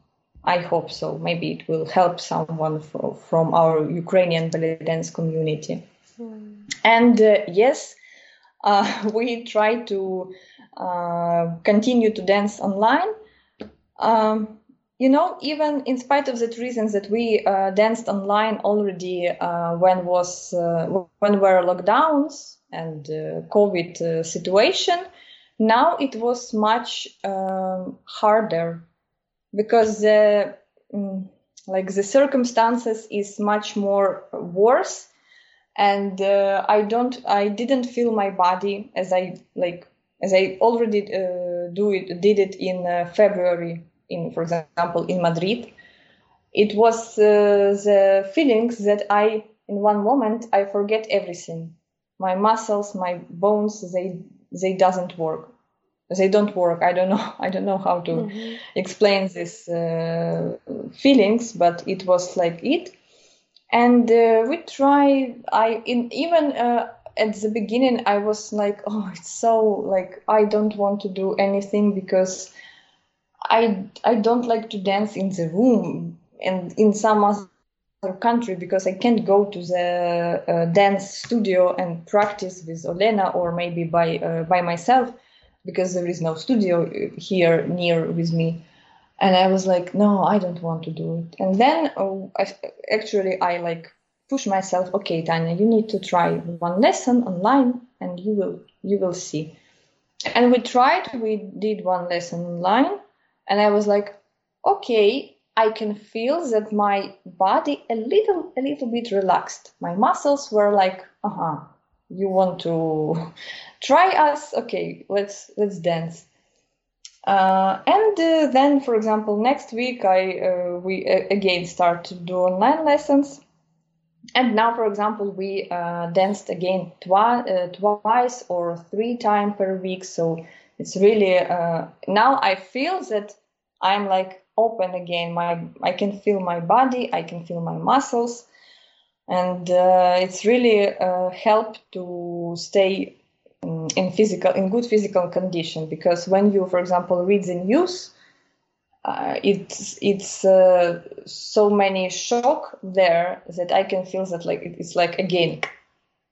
i hope so. Maybe it will help someone from, from our ukrainian belly dance community and uh, yes, uh, *laughs* we try to uh, continue to dance online. Um, you know, even in spite of that reasons that we uh, danced online already uh, when was uh, when were lockdowns and COVID situation, now it was much um, harder because mm, like the circumstances is much more worse. And uh, i don't i didn't feel my body as i like as i already uh, do it did it in uh, february in for example in madrid. It was uh, the feelings that i in one moment i forget everything. My muscles my bones they they doesn't work they don't work. I don't know. *laughs* I don't know how to mm-hmm. explain these uh, feelings but it was like it. And uh, we try i in even uh, at the beginning i was like oh it's so like i don't want to do anything because i i don't like to dance in the room and in some other country because i can't go to the uh, dance studio and practice with olena or maybe by uh, by myself because there is no studio here near with me. And i was like no i don't want to do it. And then oh, I, actually i like push myself okay tanya you need to try one lesson online and you will you will see. And we tried we did one lesson online and i was like okay i can feel that my body a little a little bit relaxed. My muscles were like uh-huh you want to try us okay let's let's dance uh, and uh, then, for example, next week I uh, we uh, again start to do online lessons. And now, for example, we uh, danced again twi- uh, twice or three times per week. So it's really now I feel that I'm like open again. My I can feel my body, I can feel my muscles, and it's really helped to stay in physical in good physical condition because when you for example read the news uh, it's it's uh, so many shock there that I can feel that like it's like again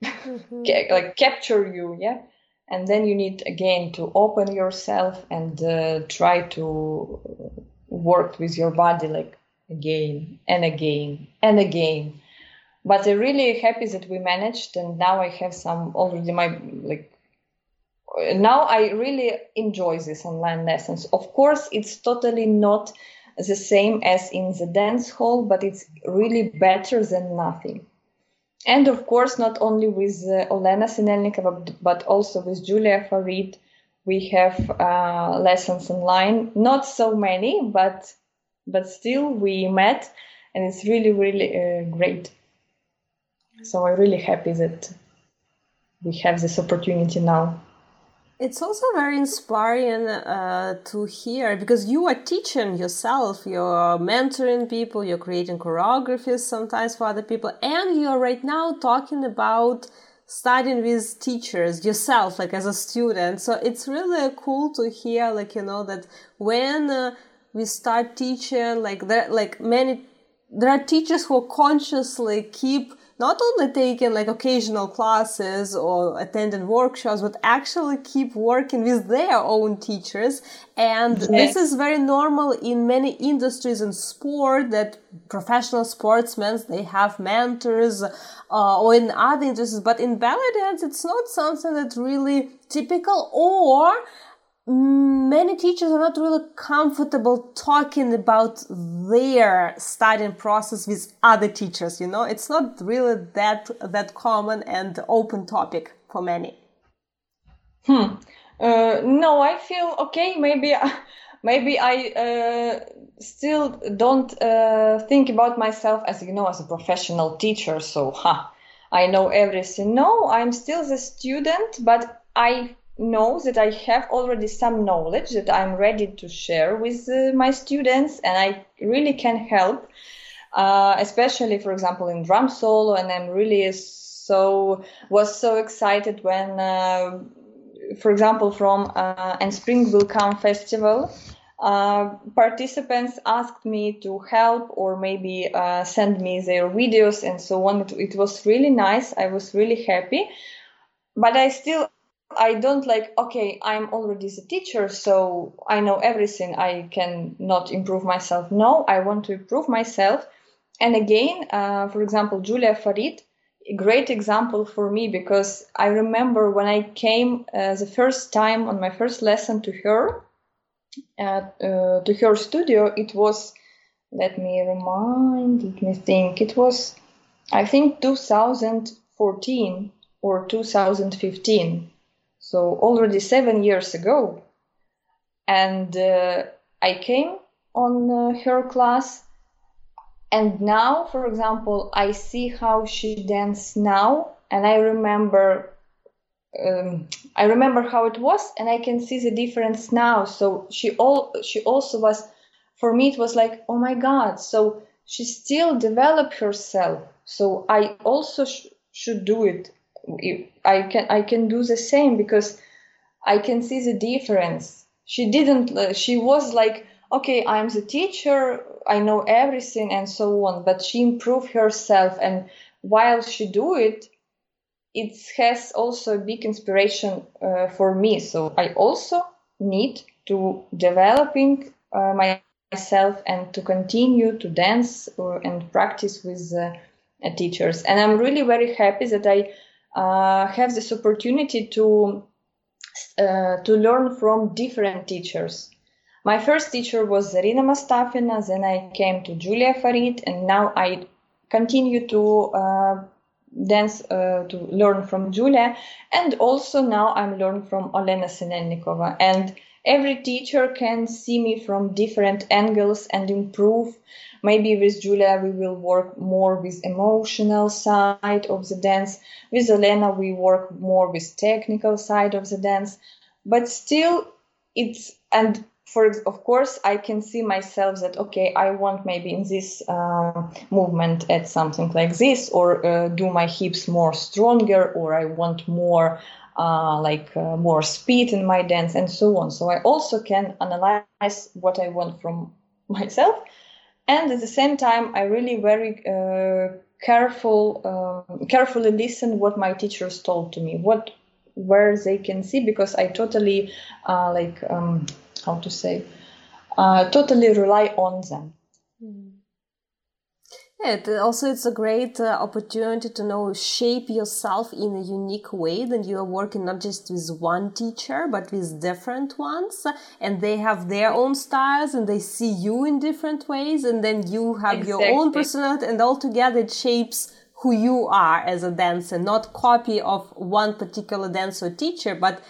mm-hmm. like capture you yeah and then you need again to open yourself and uh, try to work with your body like again and again and again but i'm really happy that we managed and now i have some already my like now I really enjoy these online lessons. Of course, it's totally not the same as in the dance hall, but it's really better than nothing. And of course, not only with uh, Olena Sinelnikova, but also with Julia Farid, we have uh, lessons online. Not so many, but but still we met, and it's really really uh, great. So I'm really happy that we have this opportunity now. It's also very inspiring uh, to hear because you are teaching yourself, you're mentoring people, you're creating choreographies sometimes for other people, and you're right now talking about studying with teachers yourself, like as a student. So it's really cool to hear, like, you know, that when uh, we start teaching, like, there, like many there are teachers who consciously keep not only taking like occasional classes or attending workshops, but actually keep working with their own teachers. And yes. this is very normal in many industries in sport that professional sportsmen, they have mentors, uh, or in other industries. But in belly dance, it's not something that's really typical or many teachers are not really comfortable talking about their studying process with other teachers you know? It's not really that that common and open topic for many. Hmm. Uh, no i feel okay. Maybe *laughs* maybe i uh, still don't uh, think about myself as you know as a professional teacher. So huh, i know everything. No i'm still the student but i know that I have already some knowledge that I'm ready to share with uh, my students and I really can help, uh, especially, for example, in drum solo. And I'm really so, was so excited when, uh, for example, from uh, And Spring Will Come festival, uh, participants asked me to help or maybe uh, send me their videos and so on. It, it was really nice. I was really happy but I still I don't like, okay, I'm already the teacher, so I know everything. I can not improve myself. No, I want to improve myself. And again, uh, for example, Julia Farid, a great example for me because I remember when I came uh, the first time on my first lesson to her, uh, to her studio, it was, let me remind, let me think, it was, I think, 2014 or 2015 so already seven years ago. And uh, I came on uh, her class, and now, for example, I see how she dances now, and I remember. Um, I remember how it was, and I can see the difference now. So she all she also was, for me, it was like, oh my god. So she still developed herself. So I also sh- should do it I can I can do the same because I can see the difference. She didn't. Uh, she was like, okay, I'm the teacher. I know everything and so on. But she improved herself, and while she do it, it has also a big inspiration uh, for me. So I also need to developing uh, myself and to continue to dance or, and practice with uh, teachers. And I'm really very happy that I uh, have this opportunity to uh, to learn from different teachers. My first teacher was Zarina Mastafina, then I came to Julia Farid, and now I continue to uh, dance uh, to learn from Julia, and also now I'm learning from Olena Sinelnikova. And every teacher can see me from different angles and improve Maybe with Julia we will work more with emotional side of the dance. With Elena we work more with technical side of the dance. But still, it's and for of course I can see myself that okay I want maybe in this uh, movement add something like this or uh, do my hips more stronger or I want more uh, like uh, more speed in my dance and so on. So I also can analyze what I want from *laughs* myself and at the same time i really very uh, careful uh, carefully listen what my teachers told to me what where they can see because i totally uh, like um, how to say uh, totally rely on them. It also it's a great uh, opportunity to know shape yourself in a unique way. Then you are working not just with one teacher, but with different ones, and they have their own styles, and they see you in different ways, and then you have exactly. your own personality, and altogether it shapes who you are as a dancer. Not copy of one particular dancer teacher, but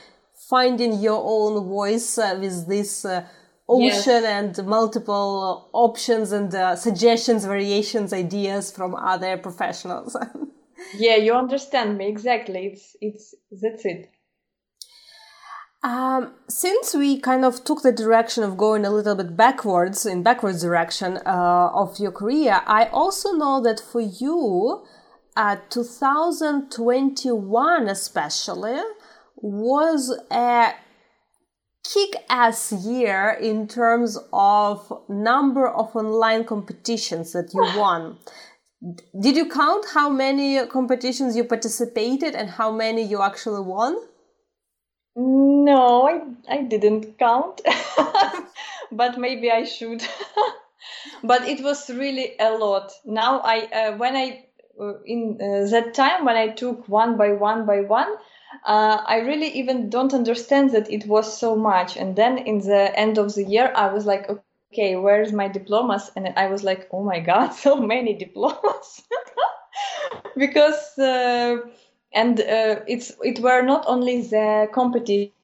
finding your own voice uh, with this. Uh, ocean yes. and multiple options and uh, suggestions, variations, ideas from other professionals. *laughs* yeah, you understand me exactly. It's it's that's it. Um, since we kind of took the direction of going a little bit backwards in backwards direction uh, of your career, I also know that for you, uh, 2021 especially was a kick-ass year in terms of number of online competitions that you won. Did you count how many competitions you participated and how many you actually won? No, I, I didn't count, *laughs* but maybe I should. *laughs* but it was really a lot. Now I, uh, when I, uh, in uh, that time when I took one by one by one, uh, I really even don't understand that it was so much. And then in the end of the year, I was like, okay, where's my diplomas? And I was like, oh my god, *laughs* so many diplomas, *laughs* because uh, and uh, it's it were not only the competition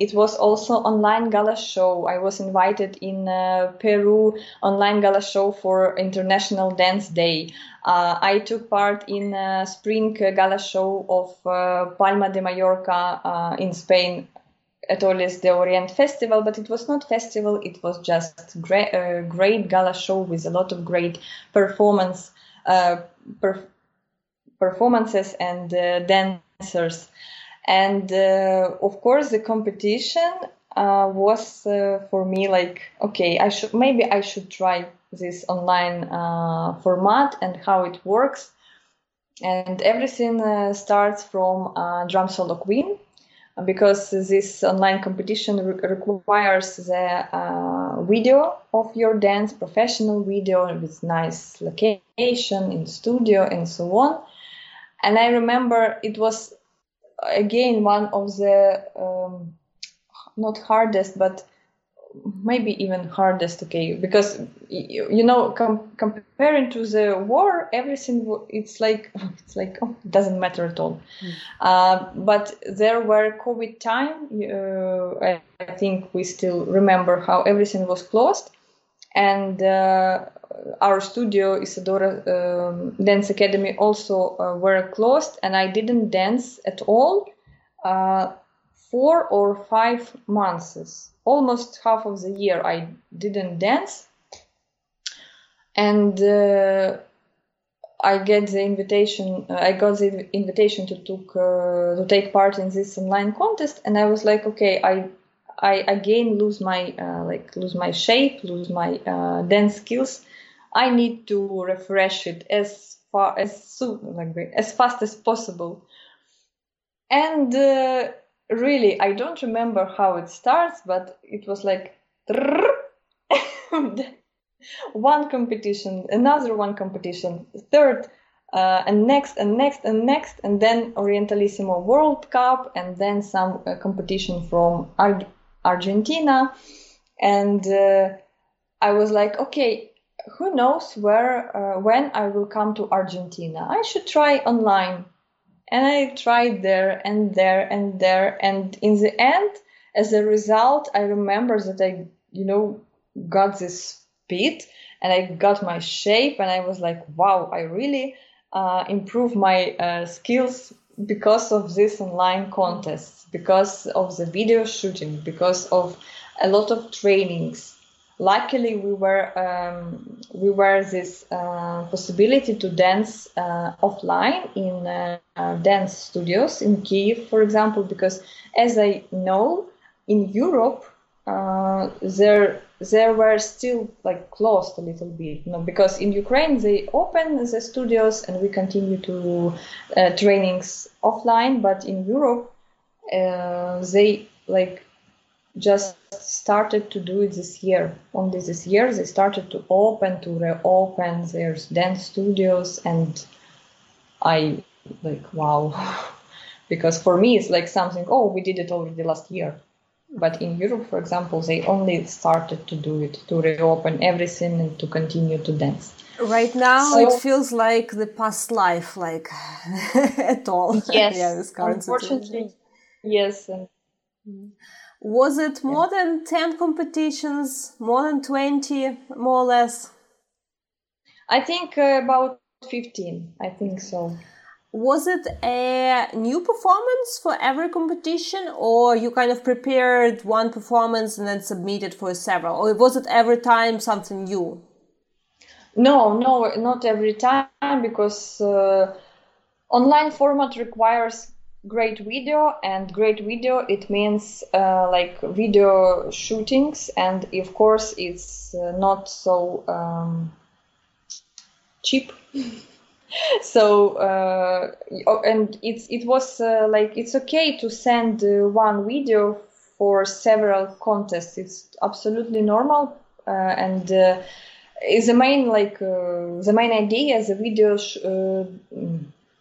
it was also online gala show i was invited in uh, peru online gala show for international dance day uh, i took part in a spring gala show of uh, palma de mallorca uh, in spain at Olles de Orient festival, but it was not festival. It was just great, uh, great gala show with a lot of great performance, uh, per- performances and uh, dancers. And of course, the competition uh, was uh, for me like, okay, I should maybe I should try this online format and how it works. And everything starts from drum solo queen because this online competition re- requires the uh, video of your dance, professional video with nice location in studio and so on. And I remember it was again one of the um, not hardest, but maybe even hardest okay? Because you, you know com- comparing to the war everything it's like *laughs* it's like oh, it doesn't matter at all. Mm. uh, but there were covid time uh, I, I, think we still remember how everything was closed. And uh, our studio isadora um, dance academy also uh, were closed and i didn't dance at all. Uh, four or five months almost half of the year I didn't dance, and uh, I get the invitation. Uh, I got the invitation to took uh, to take part in this online contest, and I was like, okay, I I again lose my uh, like lose my shape, lose my uh, dance skills. I need to refresh it as far as soon like as fast as possible, and uh, really, I don't remember how it starts, but it was like *laughs* one competition, another one competition, third, uh, and next, and next, and next, and then Orientalissimo World Cup, and then some uh, competition from Ar- Argentina. And uh, I was like, okay, who knows where, uh, when I will come to Argentina? I should try online and I tried there and there and there. And in the end, as a result, I remember that I, you know, got this speed and I got my shape and I was like, wow, I really uh, improved my uh, skills because of this online contests, because of the video shooting, because of a lot of trainings luckily we were um, we were this uh, possibility to dance uh, offline in uh, dance studios in Kiev, for example, because as I know in Europe uh, there there were still like closed a little bit, you know, because in Ukraine they open the studios and we continue to uh, trainings offline, but in Europe uh, they like just started to do it this year. Only this year they started to open, to reopen their dance studios, and I like wow, *laughs* because for me it's like something. Oh, we did it already last year, but in Europe, for example, they only started to do it to reopen everything and to continue to dance. Right now, so, it feels like the past life, like *laughs* at all. Yes, *laughs* yeah, unfortunately, situation. yes. And, mm. Was it more yeah. than 10 competitions, more than 20, more or less? I think uh, about 15, I think so. Was it a new performance for every competition, or you kind of prepared one performance and then submitted for several, or was it every time something new? No, no, not every time because uh, online format requires great video and great video it means uh, like video shootings and of course it's uh, not so um, cheap. *laughs* So uh, oh, and it's it was uh, like it's okay to send uh, one video for several contests. It's absolutely normal uh, and is the main like the main idea the video sh-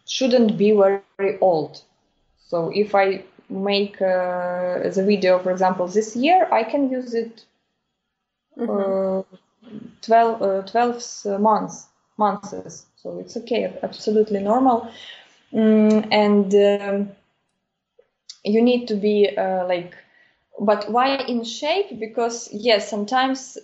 shouldn't be very old so if I make uh, the video, for example, this year, I can use it mm-hmm. uh, 12, uh, 12 months, months. So it's okay, absolutely normal. Mm, and um, you need to be uh, like, but why in shape? Because yes, sometimes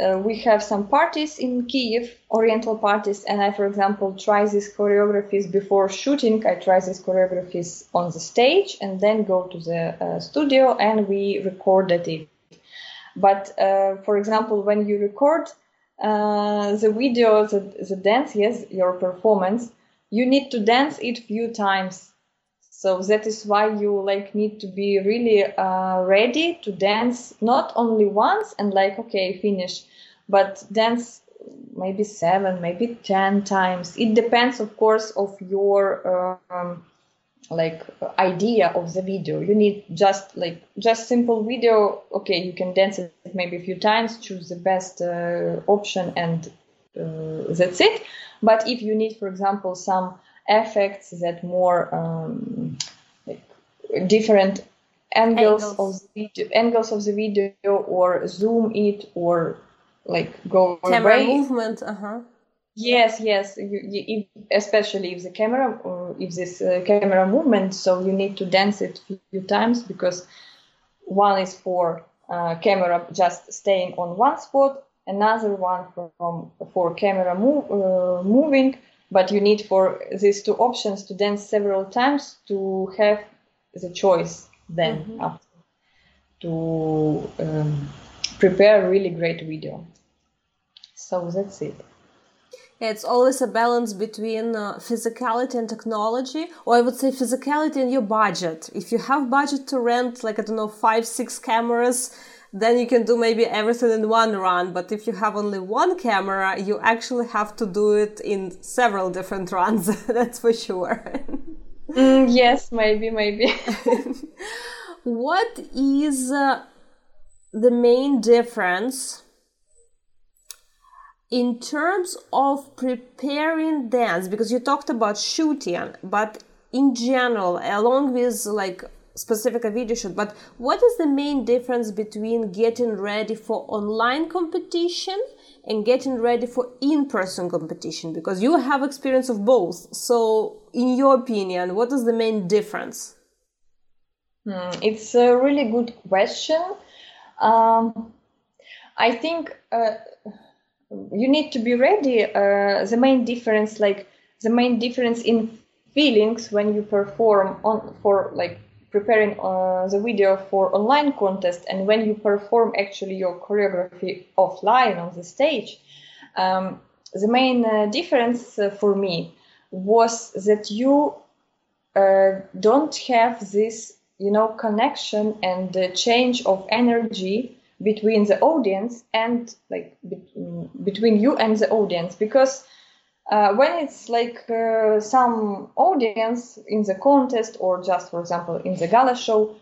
uh, we have some parties in Kiev, Oriental parties, and I, for example, try these choreographies before shooting. I try these choreographies on the stage and then go to the uh, studio and we recorded it. But uh, for example, when you record uh, the video, the, the dance, yes, your performance, you need to dance it few times so that is why you like need to be really uh, ready to dance not only once and like okay finish, but dance maybe seven, maybe ten times. It depends, of course, of your um, like idea of the video. You need just like just simple video. Okay, you can dance it maybe a few times, choose the best uh, option, and uh, that's it. But if you need, for example, some effects that more um, like different angles, angles, of the video, angles of the video or zoom it or like go camera away. movement uh-huh. Yes yes. You, you, if, especially if the camera or if this uh, camera movement so you need to dance it a few times because one is for uh, camera just staying on one spot another one from for camera move, uh, moving but you need for these two options to dance several times to have the choice then mm-hmm. after to um, prepare a really great video. So that's it. It's always a balance between uh, physicality and technology or i would say physicality and your budget. If you have budget to rent like i don't know five six cameras then you can do maybe everything in one run. But if you have only one camera, you actually have to do it in several different runs. *laughs* That's for sure. Mm, yes, maybe, maybe. *laughs* what is uh, the main difference in terms of preparing dance? Because you talked about shooting, but in general, along with like specific a video shoot but what is the main difference between getting ready for online competition and getting ready for in-person competition? Because you have experience of both. So in your opinion what is the main difference? Hmm, it's a really good question. Um, i think uh, you need to be ready uh, the main difference like the main difference in feelings when you perform on for like preparing uh, the video for online contest and when you perform actually your choreography offline on the stage um, the main uh, difference uh, for me was that you uh, don't have this you know connection and change of energy between the audience and like be- between you and the audience because uh, when it's like uh, some audience in the contest or just for example in the gala show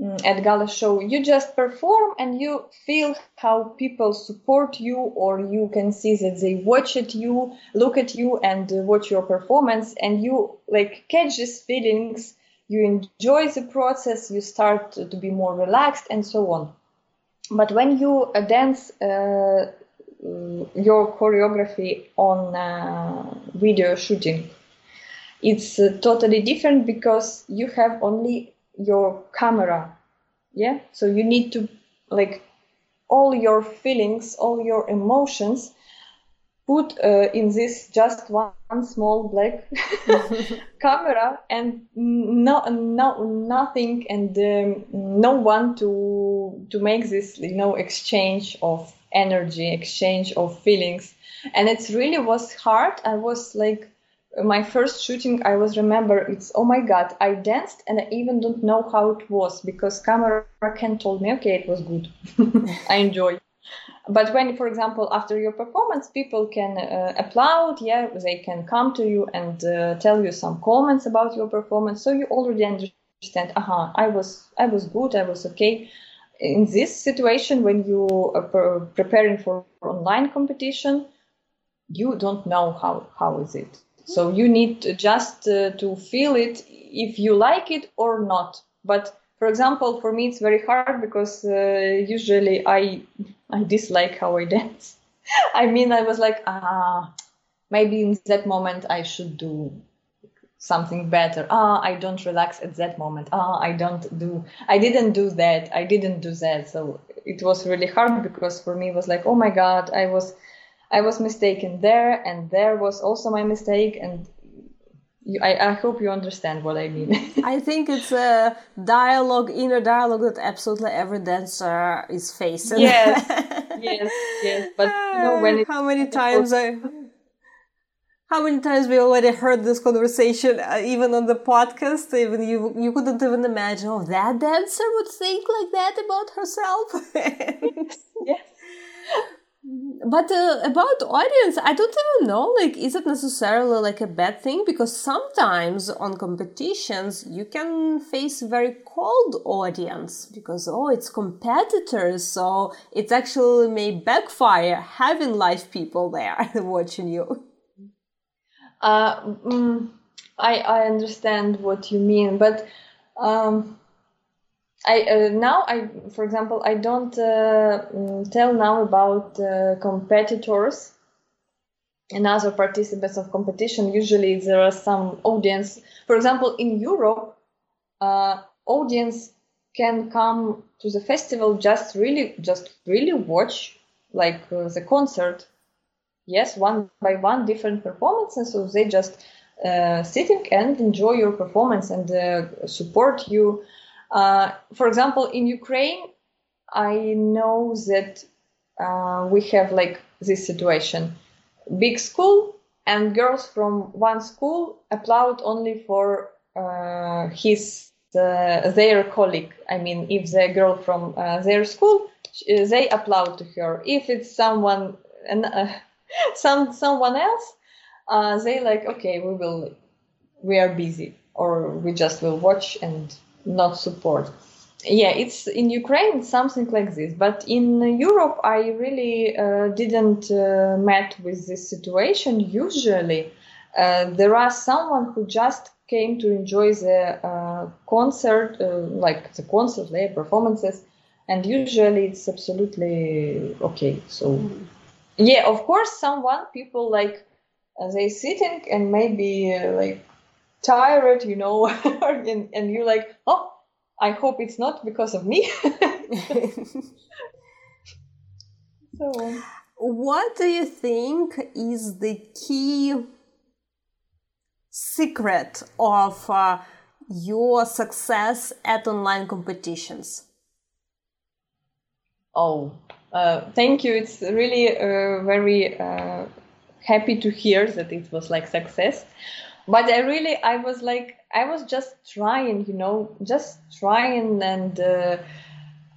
mm, at gala show you just perform and you feel how people support you or you can see that they watch at you look at you and uh, watch your performance and you like catch these feelings you enjoy the process you start to be more relaxed and so on. But when you uh, dance uh, your choreography on uh, video shooting. It's uh, totally different because you have only your camera. Yeah, so you need to like all your feelings, all your emotions put uh, in this just one small black *laughs* camera and no, no nothing and um, no one to to make this you know exchange of energy exchange of feelings and it really was hard i was like my first shooting, I was remember it's oh my god, I danced and I even don't know how it was because camera can told me okay it was good, *laughs* I enjoy. But when, for example, after your performance, people can uh, applaud, yeah, they can come to you and uh, tell you some comments about your performance, so you already understand. Aha, uh-huh, I was, I was good, I was okay. In this situation, when you are preparing for online competition, you don't know how how is it so you need just uh, to feel it if you like it or not. But for example, for me it's very hard because uh, usually I I dislike how I *laughs* dance. I mean, I was like, ah, maybe in that moment I should do something better. Ah, I don't relax at that moment. Ah, I don't do, I didn't do that. I didn't do that. So it was really hard because for me it was like, oh my God, I was I was mistaken there, and there was also my mistake, and you, I, I, hope you understand what I mean. *laughs* I think it's a dialogue, inner dialogue that absolutely every dancer is facing. Yes, *laughs* yes, yes. But you know when how many times I. How many times we already heard this conversation, uh, even on the podcast? Even you, you couldn't even imagine. Oh, that dancer would think like that about herself. *laughs* yes but uh, about audience i don't even know like is it necessarily like a bad thing because sometimes on competitions you can face very cold audience because oh it's competitors so it actually may backfire having live people there *laughs* watching you uh, mm, i i understand what you mean but um I uh, now I for example I don't uh, mm, tell now about uh, competitors and other participants of competition. Usually there are some audience. For example, in Europe, uh, audience can come to the festival just really just really watch like the concert. Yes, one by one different performances. So they just uh, sitting and enjoy your performance and support you uh, for example, in Ukraine, I know that uh, we have like this situation: big school and girls from one school applaud only for uh, his uh, their colleague. I mean, if the girl from uh, their school, they applaud to her. If it's someone and *laughs* some someone else, they like okay, we will, we are busy, or we just will watch and not support. Yeah, it's in Ukraine, something like this. But in Europe, I really uh, didn't uh, met with this situation. Usually, uh, there are someone who just came to enjoy the uh, concert, uh, like the concert, their performances, and usually it's absolutely okay. So, mm. Yeah, of course, someone people like uh, they sitting and maybe like tired, you know, *laughs* and, and you're like, oh, I hope it's not because of me. *laughs* *laughs* so, what do you think is the key secret of uh, your success at online competitions? Oh, uh, thank you. It's really uh, very uh, happy to hear that it was like success but I really I was like I was just trying, you know, just trying, and uh,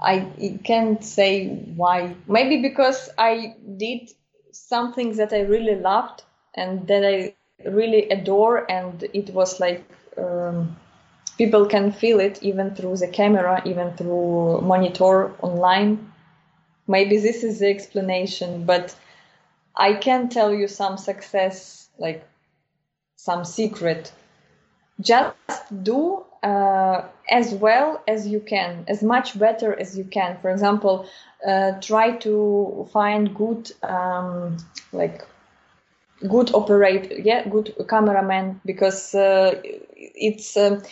I can't say why. Maybe because I did something that I really loved and that I really adore, and it was like um, people can feel it even through the camera, even through monitor online. Maybe this is the explanation, but I can tell you some success like some secret. Just do uh, as well as you can, as much better as you can. For example, uh, try to find good, um, like, good operator, yeah, good cameraman, because uh, it's um,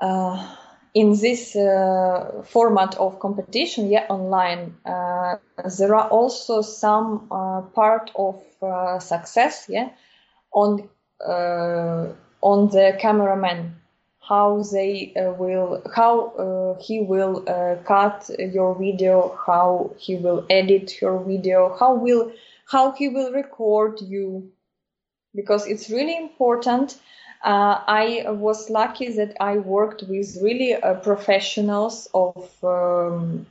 uh, in this uh, format of competition, yeah, online. Uh, there are also some part of success, yeah, on uh, on the cameraman how they uh, will how uh, he will uh, cut your video how he will edit your video how will how he will record you because it's really important. Uh, I was lucky that I worked with really uh, professionals of um,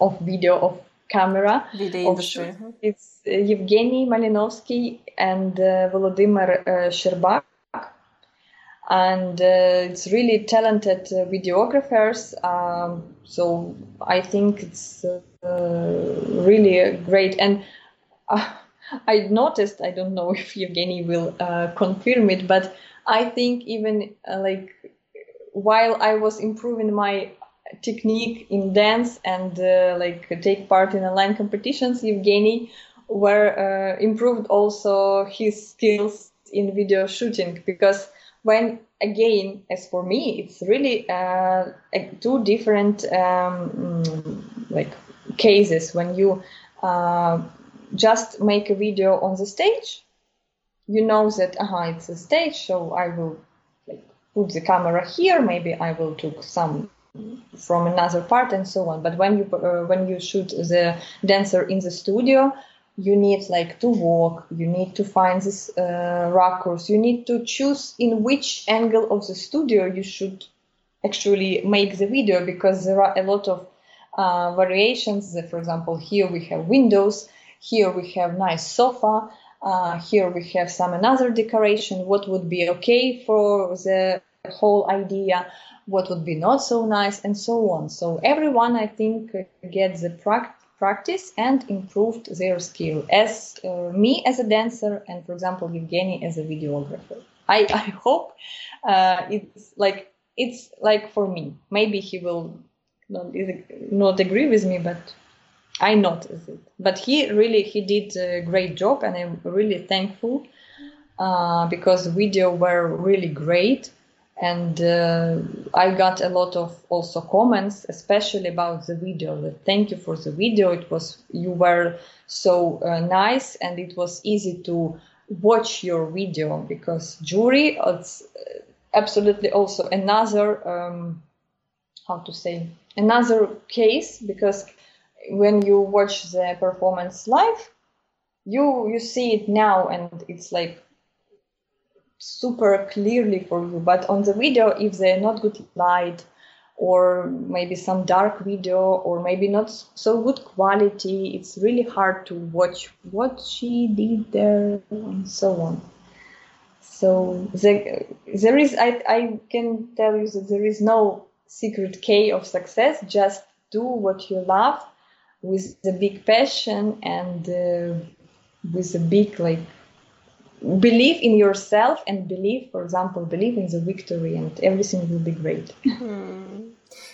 of video of camera video industry. Mm-hmm. It's uh, Evgeny Malinovsky and uh, Volodymyr uh, Sherbak and uh, it's really talented uh, videographers. Um, so I think it's uh, really great. And uh, I noticed, I don't know *laughs* if Evgeny will uh, confirm it, but I think even uh, like while I was improving my technique in dance and like take part in online competitions, Evgeny were improved also his skills in video shooting because when again as for me it's really uh, two different um, like cases when you uh, just make a video on the stage. You know that uh-huh, it's a stage so i will like, put the camera here. Maybe i will take some from another part and so on. But when you uh, when you shoot the dancer in the studio you need like to walk you need to find this uh, you need to choose in which angle of the studio you should actually make the video because there are a lot of uh, variations. For example here we have windows here we have nice sofa. Uh, here we have some another decoration. What would be okay for the whole idea? What would be not so nice? And so on. So everyone i think gets the practice practice and improved their skill. As uh, me as a dancer and for example Evgeny as a videographer. I, I hope uh, it's like it's like for me. Maybe he will not, not agree with me, but I noticed it. But he really he did a great job, and I'm really thankful uh, because video were really great and uh, I got a lot of also comments, especially about the video. Thank you for the video. It was you were so uh, nice, and it was easy to watch your video because jury it's uh, absolutely also another um, how to say another case because when you watch the performance live, you you see it now and it's like super clearly for you. But on the video, if they're not good light, or maybe some dark video, or maybe not so good quality, it's really hard to watch what she did there and so on. So the, there is, I, I can tell you that there is no secret key of success. Just do what you love with the big passion and uh, with a big like believe in yourself and believe for example believe in the victory and everything will be great hmm.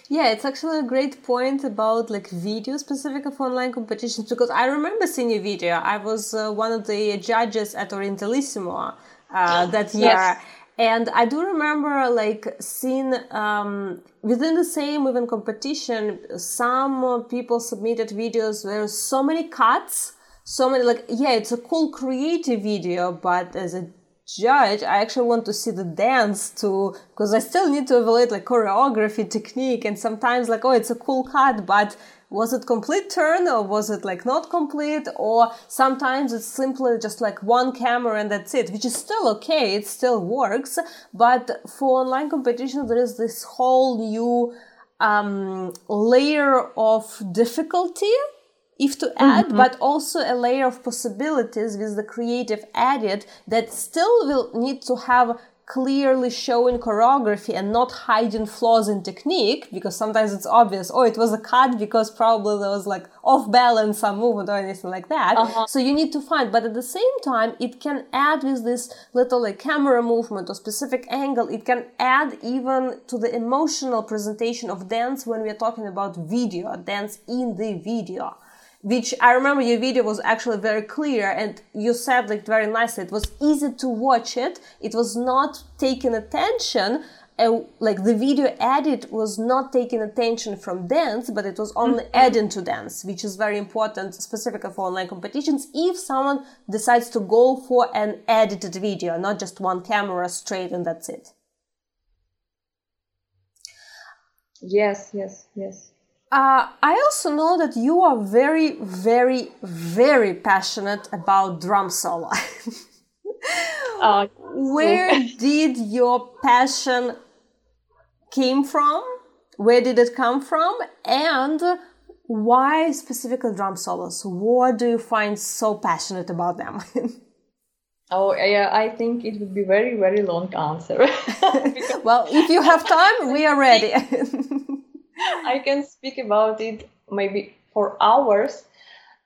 yeah it's actually a great point about like video specific of online competitions because i remember seeing a video i was uh, one of the judges at orientalissimo uh, that year yes. And I do remember like seeing um, within the same even competition, some people submitted videos where so many cuts so many like yeah it's a cool creative video but as a judge i actually want to see the dance too because i still need to evaluate like choreography technique and sometimes like oh it's a cool cut but was it complete turn or was it like not complete or sometimes it's simply just like one camera and that's it which is still okay it still works but for online competition there is this whole new um, layer of difficulty if to add, mm-hmm. but also a layer of possibilities with the creative added that still will need to have clearly showing choreography and not hiding flaws in technique because sometimes it's obvious oh it was a cut because probably there was like off balance some movement or anything like that uh-huh. so you need to find but at the same time it can add with this little like camera movement or specific angle it can add even to the emotional presentation of dance when we are talking about video dance in the video which I remember your video was actually very clear and you said like very nicely. It was easy to watch it. It was not taking attention. Uh, like the video edit was not taking attention from dance, but it was only mm-hmm. adding to dance, which is very important, specifically for online competitions. If someone decides to go for an edited video, not just one camera straight and that's it. Yes, yes, yes. Uh, I also know that you are very, very, very passionate about drum solo. uh, *laughs* Where did your passion came from? Where did it come from? And why specifically drum solos? What do you find so passionate about them? *laughs* Oh, yeah, I think it would be very, very long answer. *laughs* well, if you have time, we are ready. *laughs* I can speak about it maybe for hours.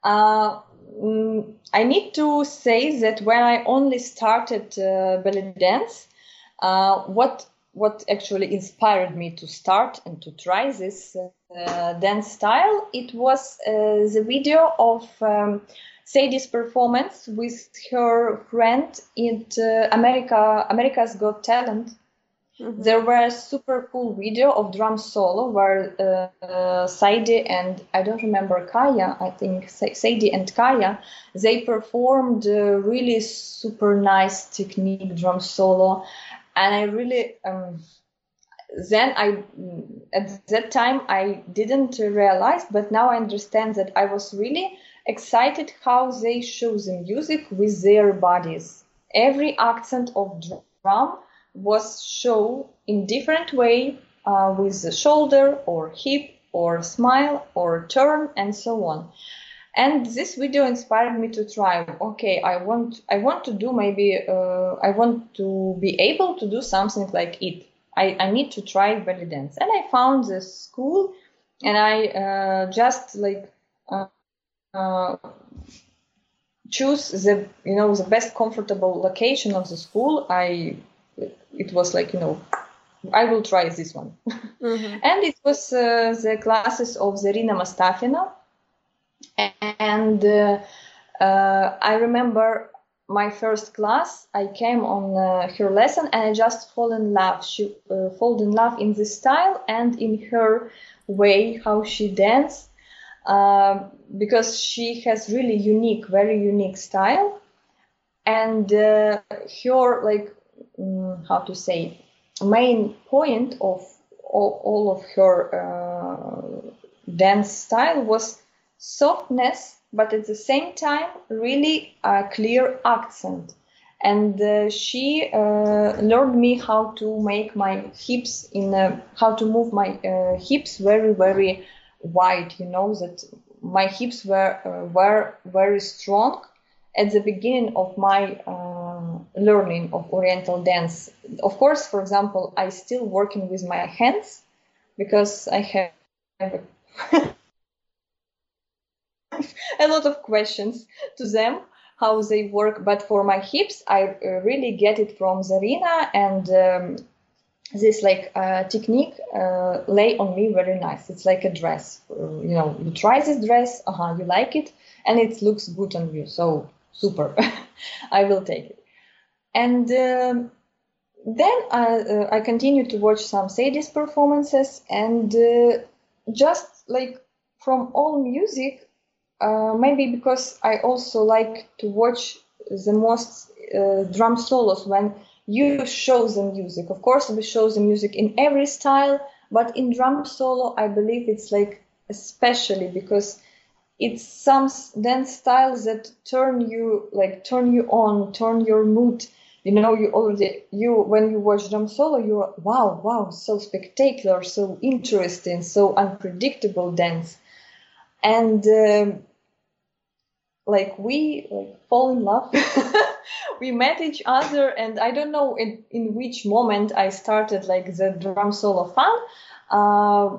Uh, mm, I need to say that when I only started uh, belly dance, uh, what what actually inspired me to start and to try this uh, dance style, it was uh, the video of um, Sadie's performance with her friend in uh, America, America's Got Talent. Mm-hmm. There was a super cool video of drum solo where uh, uh, Sadie and I don't remember Kaya, I think Sadie and Kaya, they performed really super nice technique drum solo, and I really um, then I at that time I didn't realize, but now I understand that I was really excited how they show the music with their bodies. Every accent of drum was shown in different way uh, with the shoulder or hip or smile or turn and so on. And this video inspired me to try. Okay, I want I want to do maybe uh, I want to be able to do something like it. I, I need to try belly dance, and I found this school, and I uh, just like uh, uh, choose the you know the best comfortable location of the school i it was like you know i will try this one mm-hmm. *laughs* and it was uh, the classes of zarina Mastafina. and uh, uh, i remember my first class i came on uh, her lesson and i just fall in love she uh, fall in love in this style and in her way how she danced um, because she has really unique, very unique style, and uh, her like um, how to say main point of all, all of her uh, dance style was softness, but at the same time really a clear accent. And uh, she uh, learned me how to make my hips in a, how to move my uh, hips very very wide you know that my hips were uh, were very strong at the beginning of my learning of oriental dance of course for example i still working with my hands because i have *laughs* a lot of questions to them how they work but for my hips i uh, really get it from zarina and um, this like uh, technique uh, lay on me very nice. It's like a dress. Uh, you know, you try this dress, uh-huh, you like it, and it looks good on you. So super, *laughs* I will take it. And um, then I, uh, I continued to watch some Sadie's performances, and uh, just like from all music, uh, maybe because I also like to watch the most drum solos when you show the music. Of course, we show the music in every style, but in drum solo, I believe it's like especially because it's some dance styles that turn you like turn you on, turn your mood. You know, you already you when you watch drum solo, you're wow, wow, so spectacular, so interesting, so unpredictable dance, and. Um, like we like fall in love *laughs* we met each other and i don't know in, in which moment i started like the drum solo fun uh,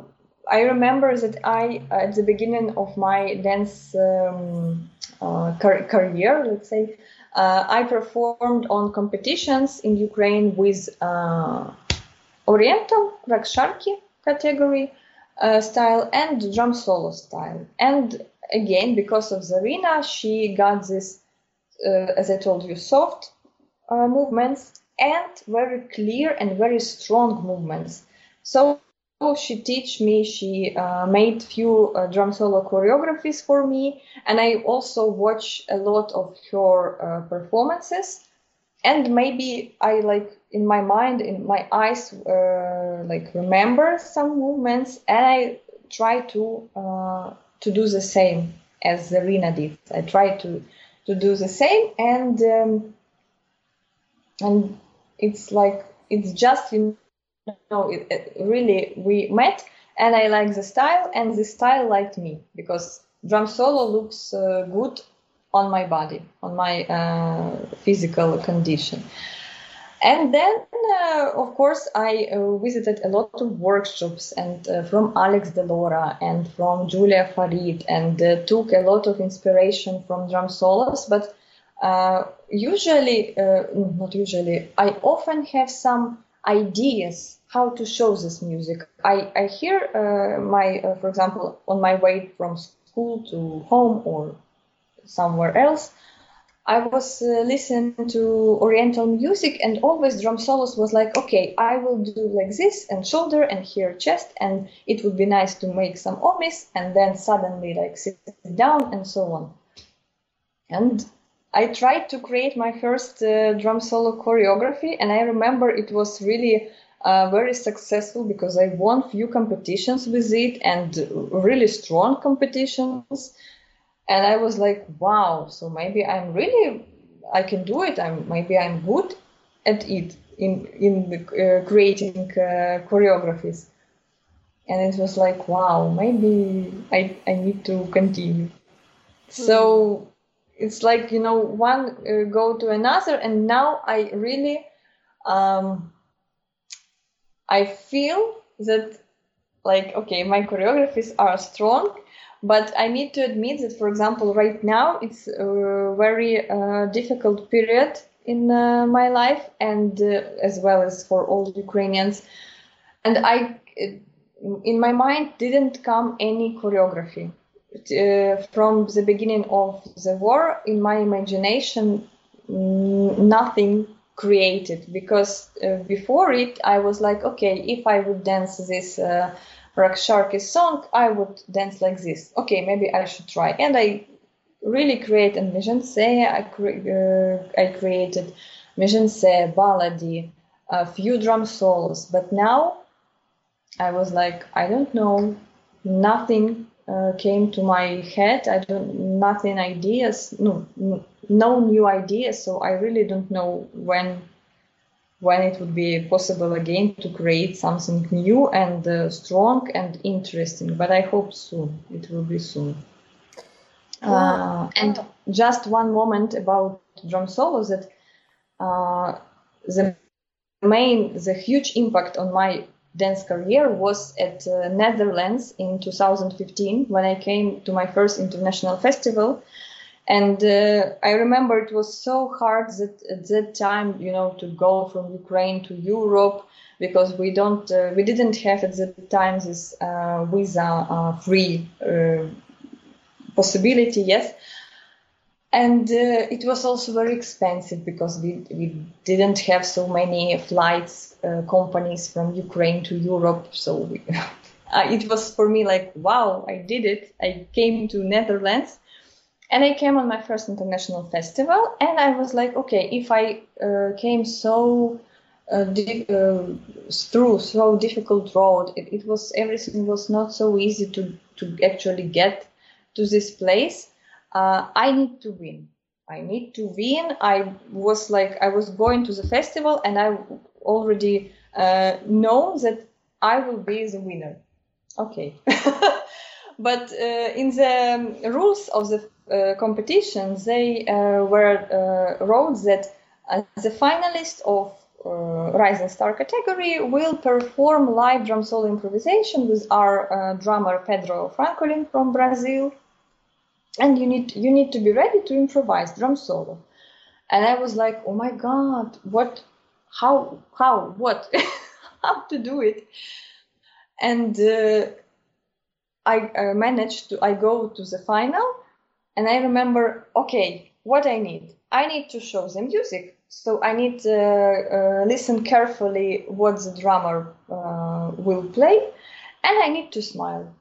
i remember that i at the beginning of my dance um, uh, car- career let's say uh, i performed on competitions in ukraine with uh, oriental raqs sharqi category uh, style and drum solo style and again, because of Zarina, she got this, uh, as I told you, soft uh, movements and very clear and very strong movements. So she teach me, she uh, made few uh, drum solo choreographies for me, and I also watch a lot of her uh, performances. And maybe I like in my mind, in my eyes, uh, like remember some movements, and I try to to do the same as Zarina did. I try to to do the same, and um, and it's like it's just you know it, it really we met and I like the style and the style liked me because drum solo looks uh, good on my body on my uh, physical condition. And then uh, of course i uh, visited a lot of workshops and uh, from alex delora and from julia farid and uh, took a lot of inspiration from drum solos but usually not usually i often have some ideas how to show this music. I, I hear uh, my, uh, for example, on my way from school to home or somewhere else, I was uh, listening to Oriental music and always drum solos was like, okay, I will do like this and shoulder and here chest and it would be nice to make some omis and then suddenly like sit down and so on. And I tried to create my first uh, drum solo choreography, and I remember it was really uh, very successful because I won few competitions with it and really strong competitions. And I was like, wow, so maybe I'm really, I can do it. I'm maybe I'm good at it in in the, uh, creating uh, choreographies. And it was like, wow, maybe I I need to continue. Mm-hmm. So it's like you know one uh, go to another and now i really um, i feel that like okay my choreographies are strong but i need to admit that for example right now it's a very uh, difficult period in uh, my life and uh, as well as for all ukrainians. And i in my mind didn't come any choreography from the beginning of the war, in my imagination, nothing created because uh, before it, I was like, okay, if I would dance this uh, Raqs Sharqi song, I would dance like this. Okay, maybe I should try. And I really create mise-en-scène. I, cre- uh, I created mise-en-scène, baladi, a few drum solos. But now I was like, I don't know, nothing uh, came to my head. I don't nothing ideas, no, no new ideas. So I really don't know when when it would be possible again to create something new and uh, strong and interesting. But I hope soon. It will be soon. Uh, and just one moment about drum solos that uh, the main, the huge impact on my dance career was at uh, Netherlands in 2015 when I came to my first international festival. And uh, I remember it was so hard that at that time, you know, to go from Ukraine to Europe because we don't, uh, we didn't have at that time this uh, visa-free uh, uh, possibility. Yes, and uh, it was also very expensive because we, we didn't have so many flights uh, companies from ukraine to europe. So we, *laughs* it was for me like wow i did it. I came to netherlands and i came on my first international festival. And i was like okay if i uh, came so uh, di- uh, through so difficult road it, it was everything was not so easy to to actually get to this place uh, I need to win. I need to win. I was like, I was going to the festival and I already uh, know that I will be the winner. Okay. *laughs* but uh, in the um, rules of the uh, competition, they uh, were uh, wrote that uh, the finalist of Rising Star category will perform live drum solo improvisation with our drummer Pedro Francolin from Brazil and you need you need to be ready to improvise drum solo. And i was like oh my god what how how what *laughs* how to do it? And uh, i uh, managed to i go to the final and i remember okay what i need? I need to show the music. So i need to uh, listen carefully what the drummer uh, will play and i need to smile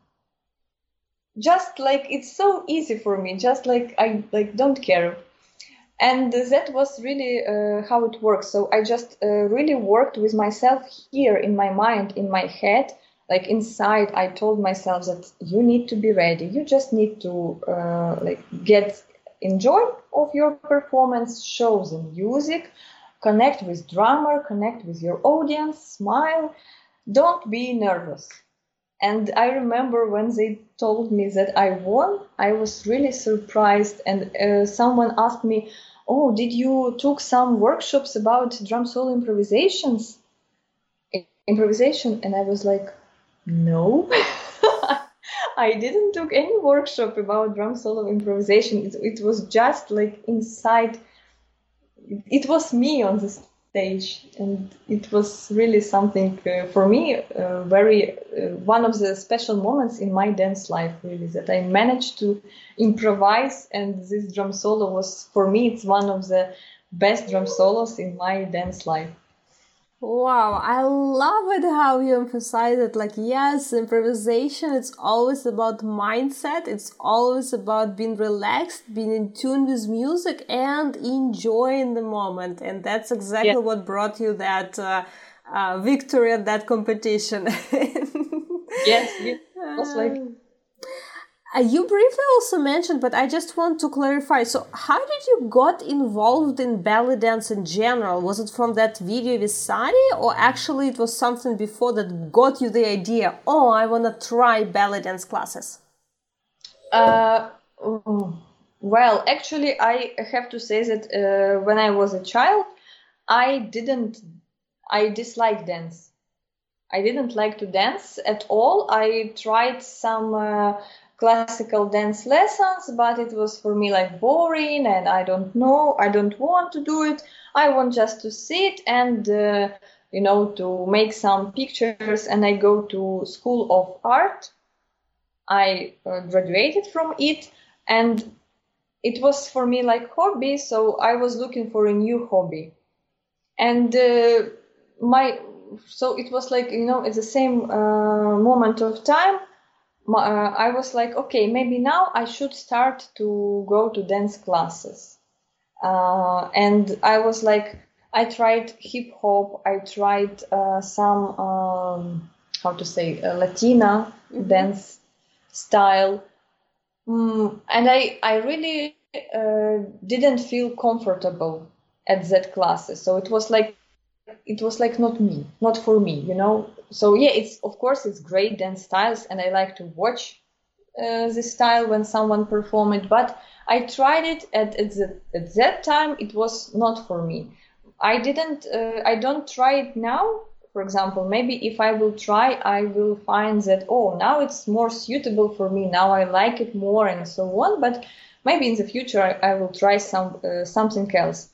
just like it's so easy for me just like i like don't care and that was really uh, how it works so i just uh, really worked with myself here in my mind in my head like inside i told myself that you need to be ready you just need to uh, like get enjoy of your performance show the music connect with drummer, connect with your audience, smile. Don't be nervous. And I remember when they told me that I won, I was really surprised. And uh, someone asked me, "Oh, did you took some workshops about drum solo improvisations?" Improvisation, and I was like, "No." *laughs* I didn't took any workshop about drum solo improvisation. It, it was just like inside. It was me on the stage, and it was really something uh, for me. Uh, very uh, one of the special moments in my dance life, really, that I managed to improvise, and this drum solo was for me. It's one of the best drum solos in my dance life. Wow, I love it how you emphasize it. Like, yes, improvisation, it's always about mindset. It's always about being relaxed, being in tune with music and enjoying the moment. And that's exactly what brought you that uh, uh, victory at that competition. *laughs* yes, it was like uh, you briefly also mentioned, but I just want to clarify. So, how did you got involved in belly dance in general? Was it from that video with Sadie, or actually it was something before that got you the idea? Oh, I want to try belly dance classes. Uh, well, actually, I have to say that uh, when I was a child, I didn't, I disliked dance. I didn't like to dance at all. I tried some uh, classical dance lessons, but it was for me like boring and I don't know, I don't want to do it. I want just to sit and, uh, you know, to make some pictures and I go to school of art. I uh, graduated from it and it was for me like hobby. So I was looking for a new hobby and, uh, my, so it was like, you know, at the same uh, moment of time, I was like, okay, maybe now I should start to go to dance classes. Uh, and I was like, I tried hip hop, I tried uh, some, um, how to say, uh, Latina mm-hmm. dance style. Mm, and I, I really uh, didn't feel comfortable at that classes. So it was like it was like not me, not for me, you know. So yeah, it's of course it's great dance styles, and I like to watch uh, style when someone perform it. But I tried it at at, the, at that time. It was not for me. I didn't. Uh, I don't try it now. For example, maybe if I will try, I will find that oh now it's more suitable for me. Now I like it more and so on. But maybe in the future I, I will try some uh, something else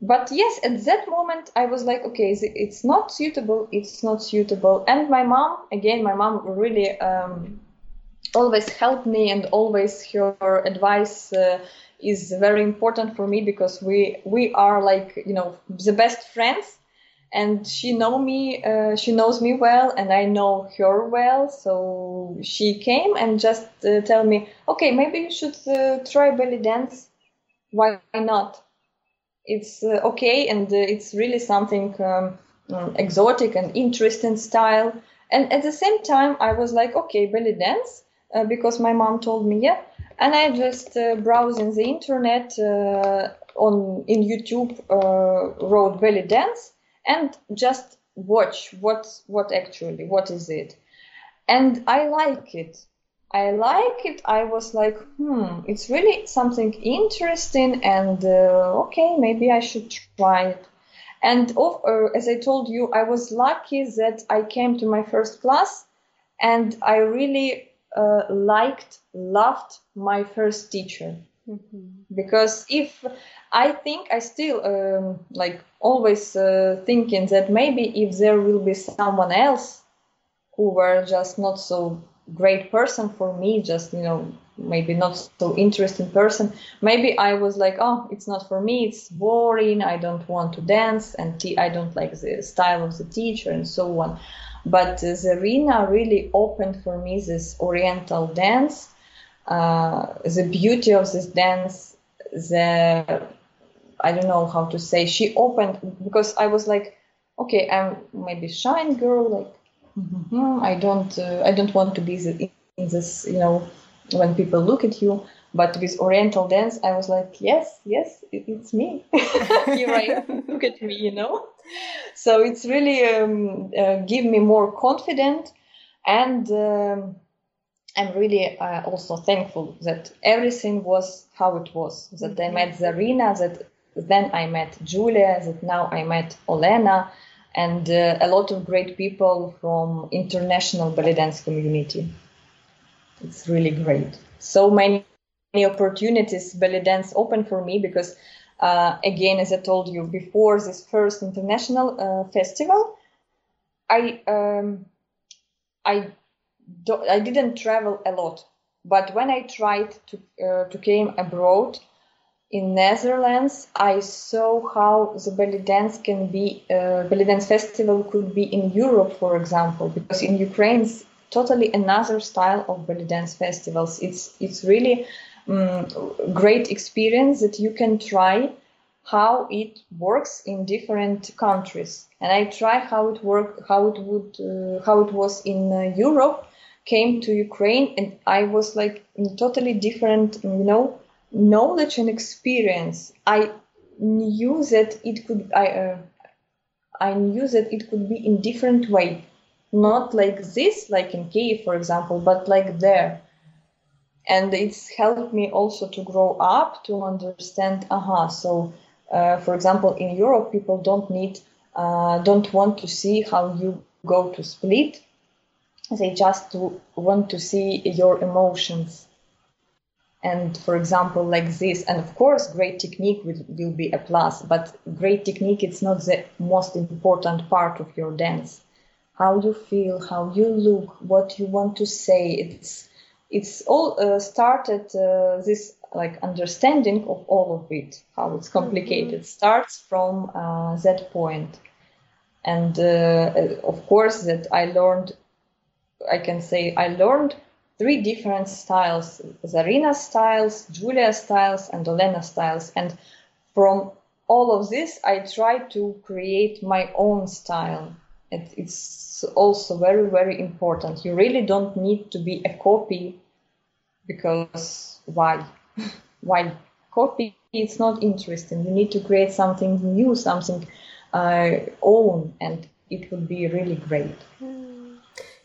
but yes at that moment i was like okay it's not suitable it's not suitable. And my mom again my mom really um, always helped me and always her advice uh, is very important for me because we we are like you know the best friends. And she know me uh, she knows me well and i know her well. So she came and just uh, tell me okay maybe you should uh, try belly dance. Why not it's uh, okay and uh, it's really something um, um, exotic and interesting style. And at the same time, I was like, okay, belly dance, uh, because my mom told me, yeah. And I just uh, browsing the internet uh, on in YouTube, uh, wrote belly dance, and just watch what what actually what is it, and I like it. I like it. I was like, hmm, it's really something interesting, and uh, okay, maybe I should try it. And uh, as I told you, I was lucky that I came to my first class, and I really uh, liked, loved my first teacher. Mm-hmm. Because if I think I still um, like always uh, thinking that maybe if there will be someone else who were just not so great person for me just you know maybe not so interesting person. Maybe i was like oh it's not for me it's boring i don't want to dance and i don't like the style of the teacher and so on. But uh, Zarina really opened for me this oriental dance uh, the beauty of this dance the i don't know how to say she opened because i was like okay i'm maybe shy girl like Mm-hmm. I don't. Uh, I don't want to be in this. You know, when people look at you. But with Oriental dance, I was like, yes, yes, it's me. *laughs* Here I am. *laughs* look at me, you know. So it's really um, uh, give me more confidence, and um, I'm really uh, also thankful that everything was how it was. That I met Zarina, that then I met Julia, that now I met Olena, and uh, a lot of great people from international belly dance community. It's really great. So many, many opportunities belly dance open for me because uh, again, as I told you before, this first international uh, festival, I um, I do, I didn't travel a lot, but when I tried to uh, to came abroad in Netherlands, I saw how the belly dance can be uh, belly dance festival could be in Europe, for example, because in Ukraine it's totally another style of belly dance festivals. It's it's really um, great experience that you can try how it works in different countries and i try how it work how it would uh, how it was in uh, europe came to ukraine and i was like in totally different you know knowledge and experience i knew that it could i uh, i knew that it could be in different way. Not like this like in kiev for example but like there. And it's helped me also to grow up to understand aha so uh, for example in europe people don't need uh, don't want to see how you go to split. They just want to see your emotions and for example like this and of course great technique will, will be a plus but great technique it's not the most important part of your dance. How you feel how you look what you want to say it's it's all uh, started uh, this like understanding of all of it how it's complicated. Mm-hmm. starts from uh, that point. And uh, of course that i learned i can say i learned three different styles zarina styles julia styles and olena styles. And from all of this i try to create my own style. It, it's also very very important. You really don't need to be a copy because why? *laughs* Why? Copy it's not interesting. You need to create something new something uh, own and it would be really great. Hmm.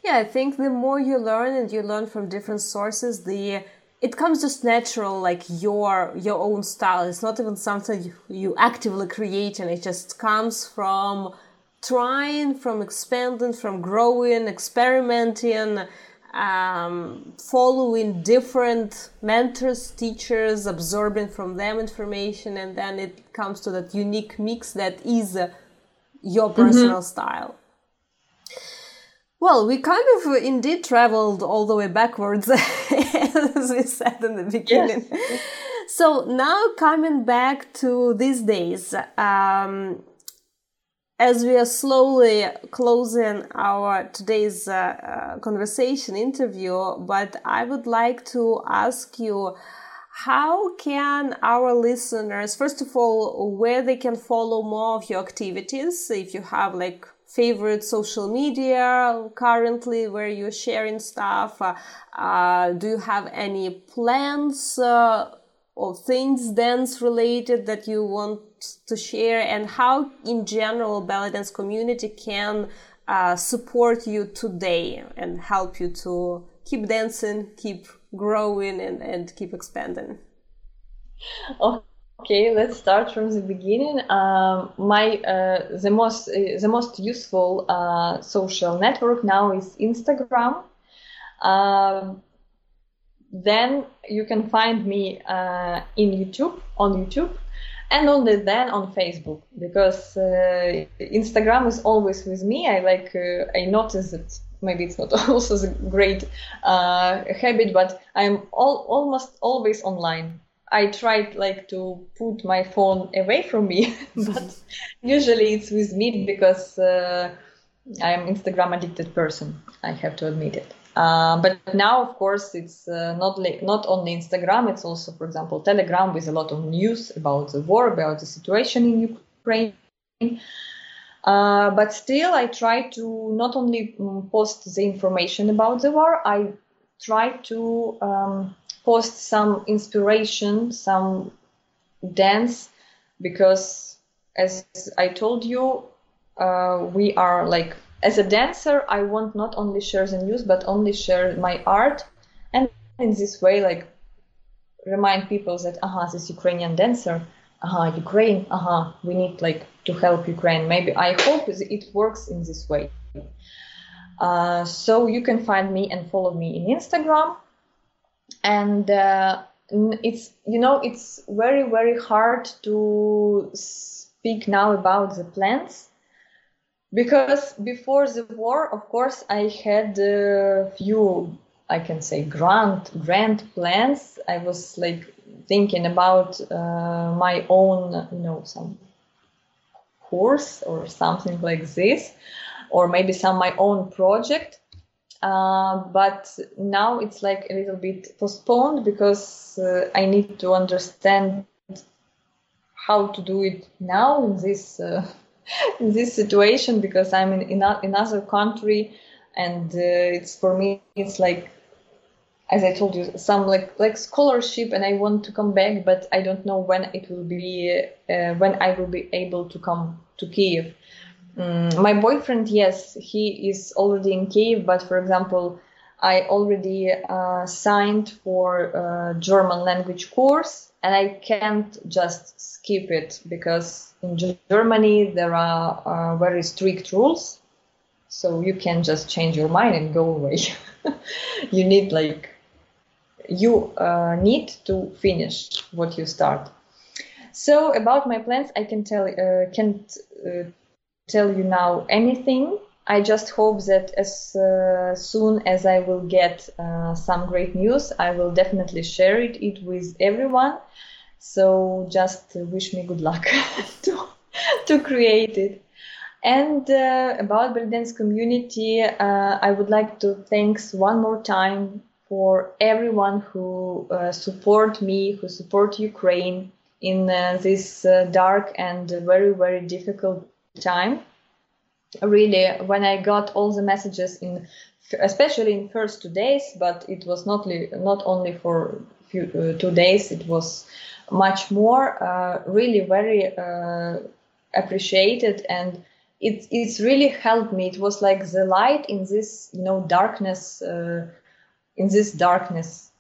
Yeah i think the more you learn and you learn from different sources the it comes just natural like your your own style it's not even something you, you actively create and it just comes from trying from expanding from growing experimenting um, following different mentors, teachers, absorbing from them information, and then it comes to that unique mix that is your mm-hmm. personal mm-hmm. style. Well, we kind of uh, indeed traveled all the way backwards, *laughs* as we said in the beginning. Yes. So now coming back to these days, um, as we are slowly closing our today's uh, uh, conversation interview, but I would like to ask you how can our listeners, first of all, where they can follow more of your activities, if you have like favorite social media currently where you're sharing stuff, uh, uh, do you have any plans? Uh, or things dance related that you want to share and how in general belly dance community can uh, support you today and help you to keep dancing keep growing and, and keep expanding okay let's start from the beginning um, my uh, the most uh, the most useful uh, social network now is instagram um, then you can find me uh, in YouTube on YouTube and only then on Facebook because uh, Instagram is always with me. I like I notice that maybe it's not *laughs* also a great habit, but I'm all, almost always online. I try like to put my phone away from me, *laughs* but usually it's with me because uh, I'm Instagram addicted person. I have to admit it. Uh, but now, of course, it's uh, not li- not only Instagram. It's also, for example, Telegram with a lot of news about the war, about the situation in Ukraine. Uh, but still, I try to not only um, post the information about the war. I try to um, post some inspiration, some dance, because as I told you, uh, we are like as a dancer. I want not only share the news, but only share my art, and in this way, like remind people that aha, this Ukrainian dancer, aha, Ukraine, aha, we need like to help Ukraine. Maybe I hope it works in this way. Uh, so you can find me and follow me in Instagram, and uh, it's you know it's very very hard to speak now about the plans because before the war, of course, I had a few I can say grand grand plans. I was like thinking about uh, my own, you know, some course or something like this, or maybe some my own project. Uh, but now it's like a little bit postponed because uh, I need to understand how to do it now in this uh, *laughs* in this situation because I'm in in, another country and uh, it's for me it's like as I told you, some like like scholarship, and I want to come back, but I don't know when it will be, uh, when I will be able to come to Kiev. Um, my boyfriend, yes, he is already in Kiev, but for example, I already uh, signed for a German language course, and I can't just skip it because in Germany there are uh, very strict rules, so you can just change your mind and go away. *laughs* you need like you uh, need to finish what you start. So about my plans, I can tell uh, can't uh, tell you now anything. I just hope that as uh, soon as I will get uh, some great news, I will definitely share it, it with everyone. So just wish me good luck *laughs* to to create it. And uh, about belly dance community, uh, I would like to thanks one more time for everyone who uh, support me, who support Ukraine in uh, this dark and very, very difficult time. Really, when I got all the messages in, especially in first two days, but it was not, not only for few, uh, two days, it was much more, uh, really very uh, appreciated and it, it's really helped me. It was like the light in this, you know, darkness in this darkness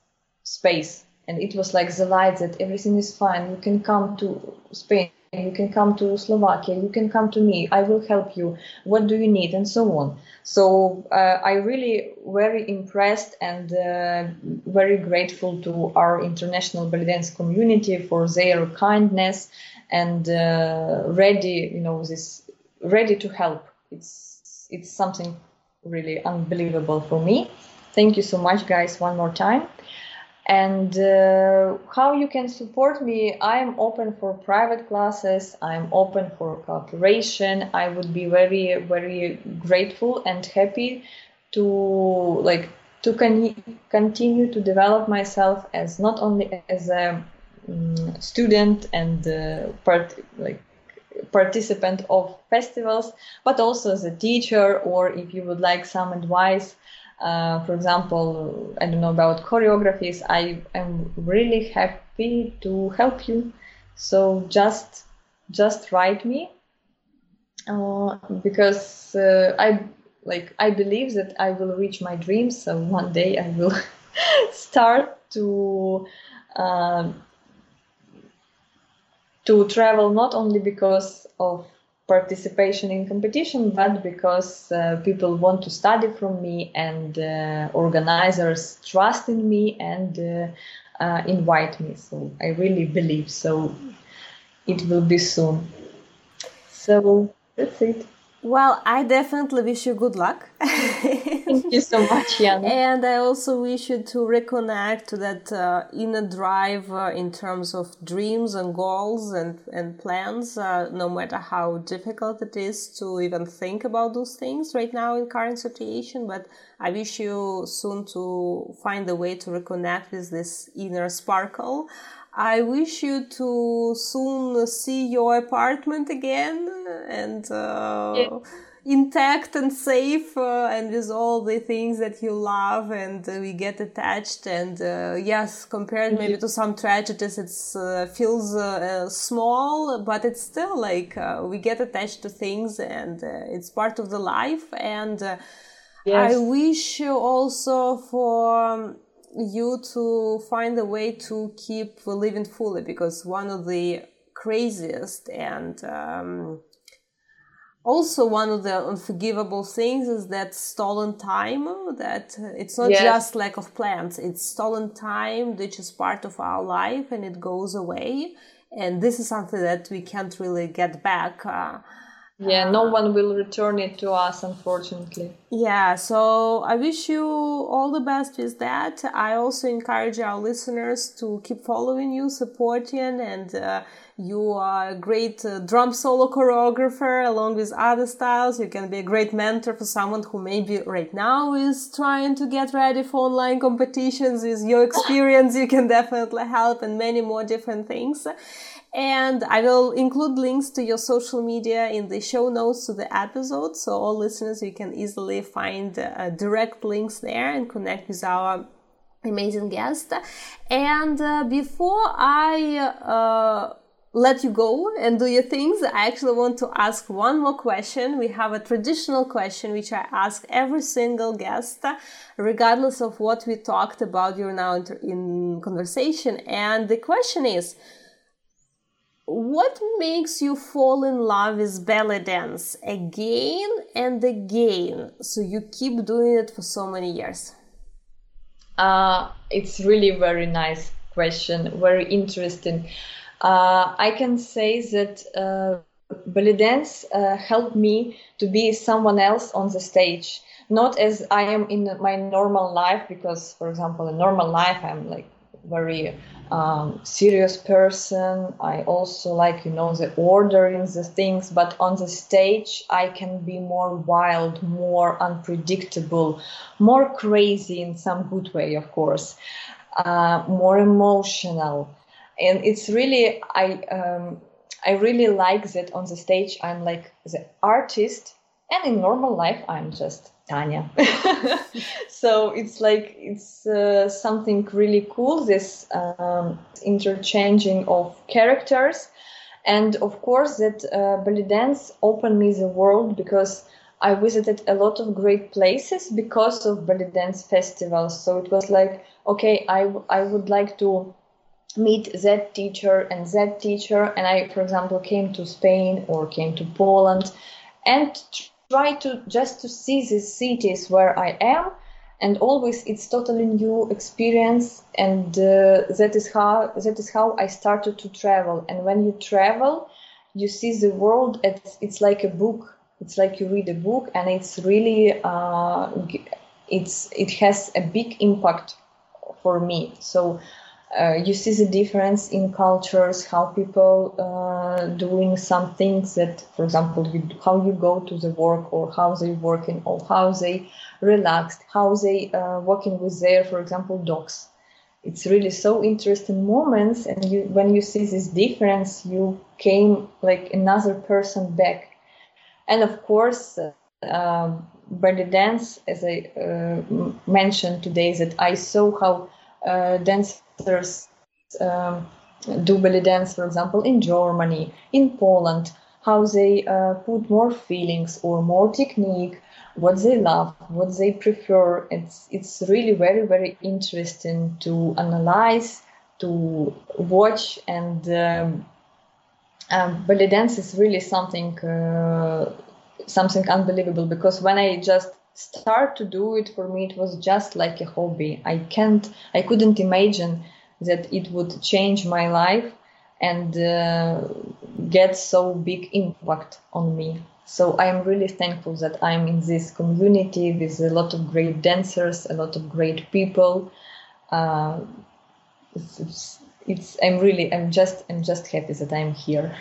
space and it was like the light that everything is fine you can come to spain you can come to slovakia you can come to me i will help you. What do you need? And so on. So uh, i really very impressed and uh, very grateful to our international belly dance community for their kindness and uh, ready you know this ready to help. It's it's something really unbelievable for me. Thank you so much, guys, one more time. And uh, how you can support me, I'm open for private classes, I'm open for cooperation. I would be very, very grateful and happy to like to con- continue to develop myself as not only as a um, student and uh, part like participant of festivals, but also as a teacher, or if you would like some advice uh, for example, I don't know about choreographies. I am really happy to help you. So just just write me uh, because uh, I like I believe that I will reach my dreams. So one day I will *laughs* start to uh, to travel not only because of participation in competition, but because uh, people want to study from me and uh, organizers trust in me and uh, uh, invite me. So I really believe so. It will be soon. So that's it. Well, I definitely wish you good luck. *laughs* Thank you so much, Jan. And I also wish you to reconnect to that uh, inner drive uh, in terms of dreams and goals and, and plans, uh, no matter how difficult it is to even think about those things right now in current situation. But I wish you soon to find a way to reconnect with this inner sparkle. I wish you to soon see your apartment again and uh, yeah. intact and safe uh, and with all the things that you love and uh, we get attached and uh, yes compared maybe to some tragedies it uh, feels uh, small but it's still like uh, we get attached to things and it's part of the life and yes. i wish you also for um, you to find a way to keep living fully because one of the craziest and um, also one of the unforgivable things is that stolen time that it's not yes. just lack of plans it's stolen time which is part of our life and it goes away and this is something that we can't really get back uh, yeah no uh, one will return it to us unfortunately yeah so i wish you all the best with that i also encourage our listeners to keep following you supporting and uh, you are a great uh, drum solo choreographer along with other styles. You can be a great mentor for someone who maybe right now is trying to get ready for online competitions. With your experience, you can definitely help and many more different things. And I will include links to your social media in the show notes to the episode. So all listeners, you can easily find uh, direct links there and connect with our amazing guest. And uh, before I uh, let you go and do your things, I actually want to ask one more question. We have a traditional question which I ask every single guest, regardless of what we talked about during our in conversation. And the question is, what makes you fall in love with belly dance again and again. So you keep doing it for so many years. Uh, it's really very nice question very interesting. Uh, I can say that uh, belly dance uh, helped me to be someone else on the stage, not as I am in my normal life. Because, for example, in normal life, I'm like very um, serious person. I also like you know the order in the things, but on the stage I can be more wild, more unpredictable, more crazy in some good way, of course, uh, more emotional and it's really I um, I really like that on the stage I'm like the artist, and in normal life I'm just Tanya. *laughs* so it's like it's uh, something really cool. This um, interchanging of characters, and of course that uh, belly dance opened me the world because. I visited a lot of great places because of belly dance festivals. So it was like, okay, I, I would like to meet that teacher and that teacher and i for example came to spain or came to poland and try to just to see these cities where i am and always it's totally new experience and uh, that is how that is how i started to travel. And when you travel you see the world it's, it's like a book. It's like you read a book and it's really uh, it's it has a big impact for me. So uh, you see the difference in cultures, how people uh, doing some things that, for example, you, how you go to the work or how they working or how they relaxed, how they uh, working with their, for example, dogs. It's really so interesting moments, and you when you see this difference, you came like another person back, and of course. Uh, belly dance, as I uh, mentioned today, that I saw how uh, dancers um, do belly dance, for example, in Germany, in Poland, how they uh, put more feelings or more technique, what they love, what they prefer. It's it's really very very interesting to analyze, to watch, and um, um, belly dance is really something uh, something unbelievable because when I just start to do it for me it was just like a hobby. I can't i couldn't imagine that it would change my life and uh, get so big impact on me. So i am really thankful that i'm in this community with a lot of great dancers a lot of great people. Uh, it's, it's, it's i'm really i'm just i'm just happy that i'm here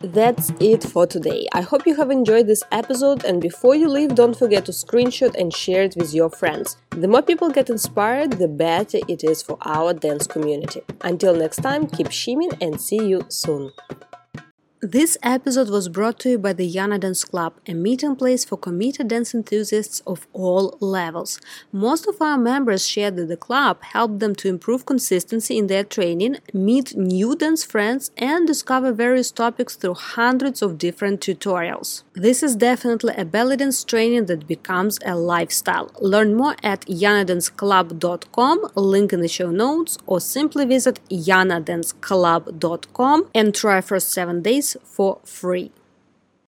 that's it for today. I hope you have enjoyed this episode and before you leave, don't forget to screenshot and share it with your friends. The more people get inspired, the better it is for our dance community. Until next time, keep shimmying and see you soon. This episode was brought to you by the Yana Dance Club, a meeting place for committed dance enthusiasts of all levels. Most of our members shared that the club helped them to improve consistency in their training, meet new dance friends, and discover various topics through hundreds of different tutorials. This is definitely a belly dance training that becomes a lifestyle. Learn more at yanadanceclub.com, link in the show notes, or simply visit yanadanceclub.com and try for seven days for free.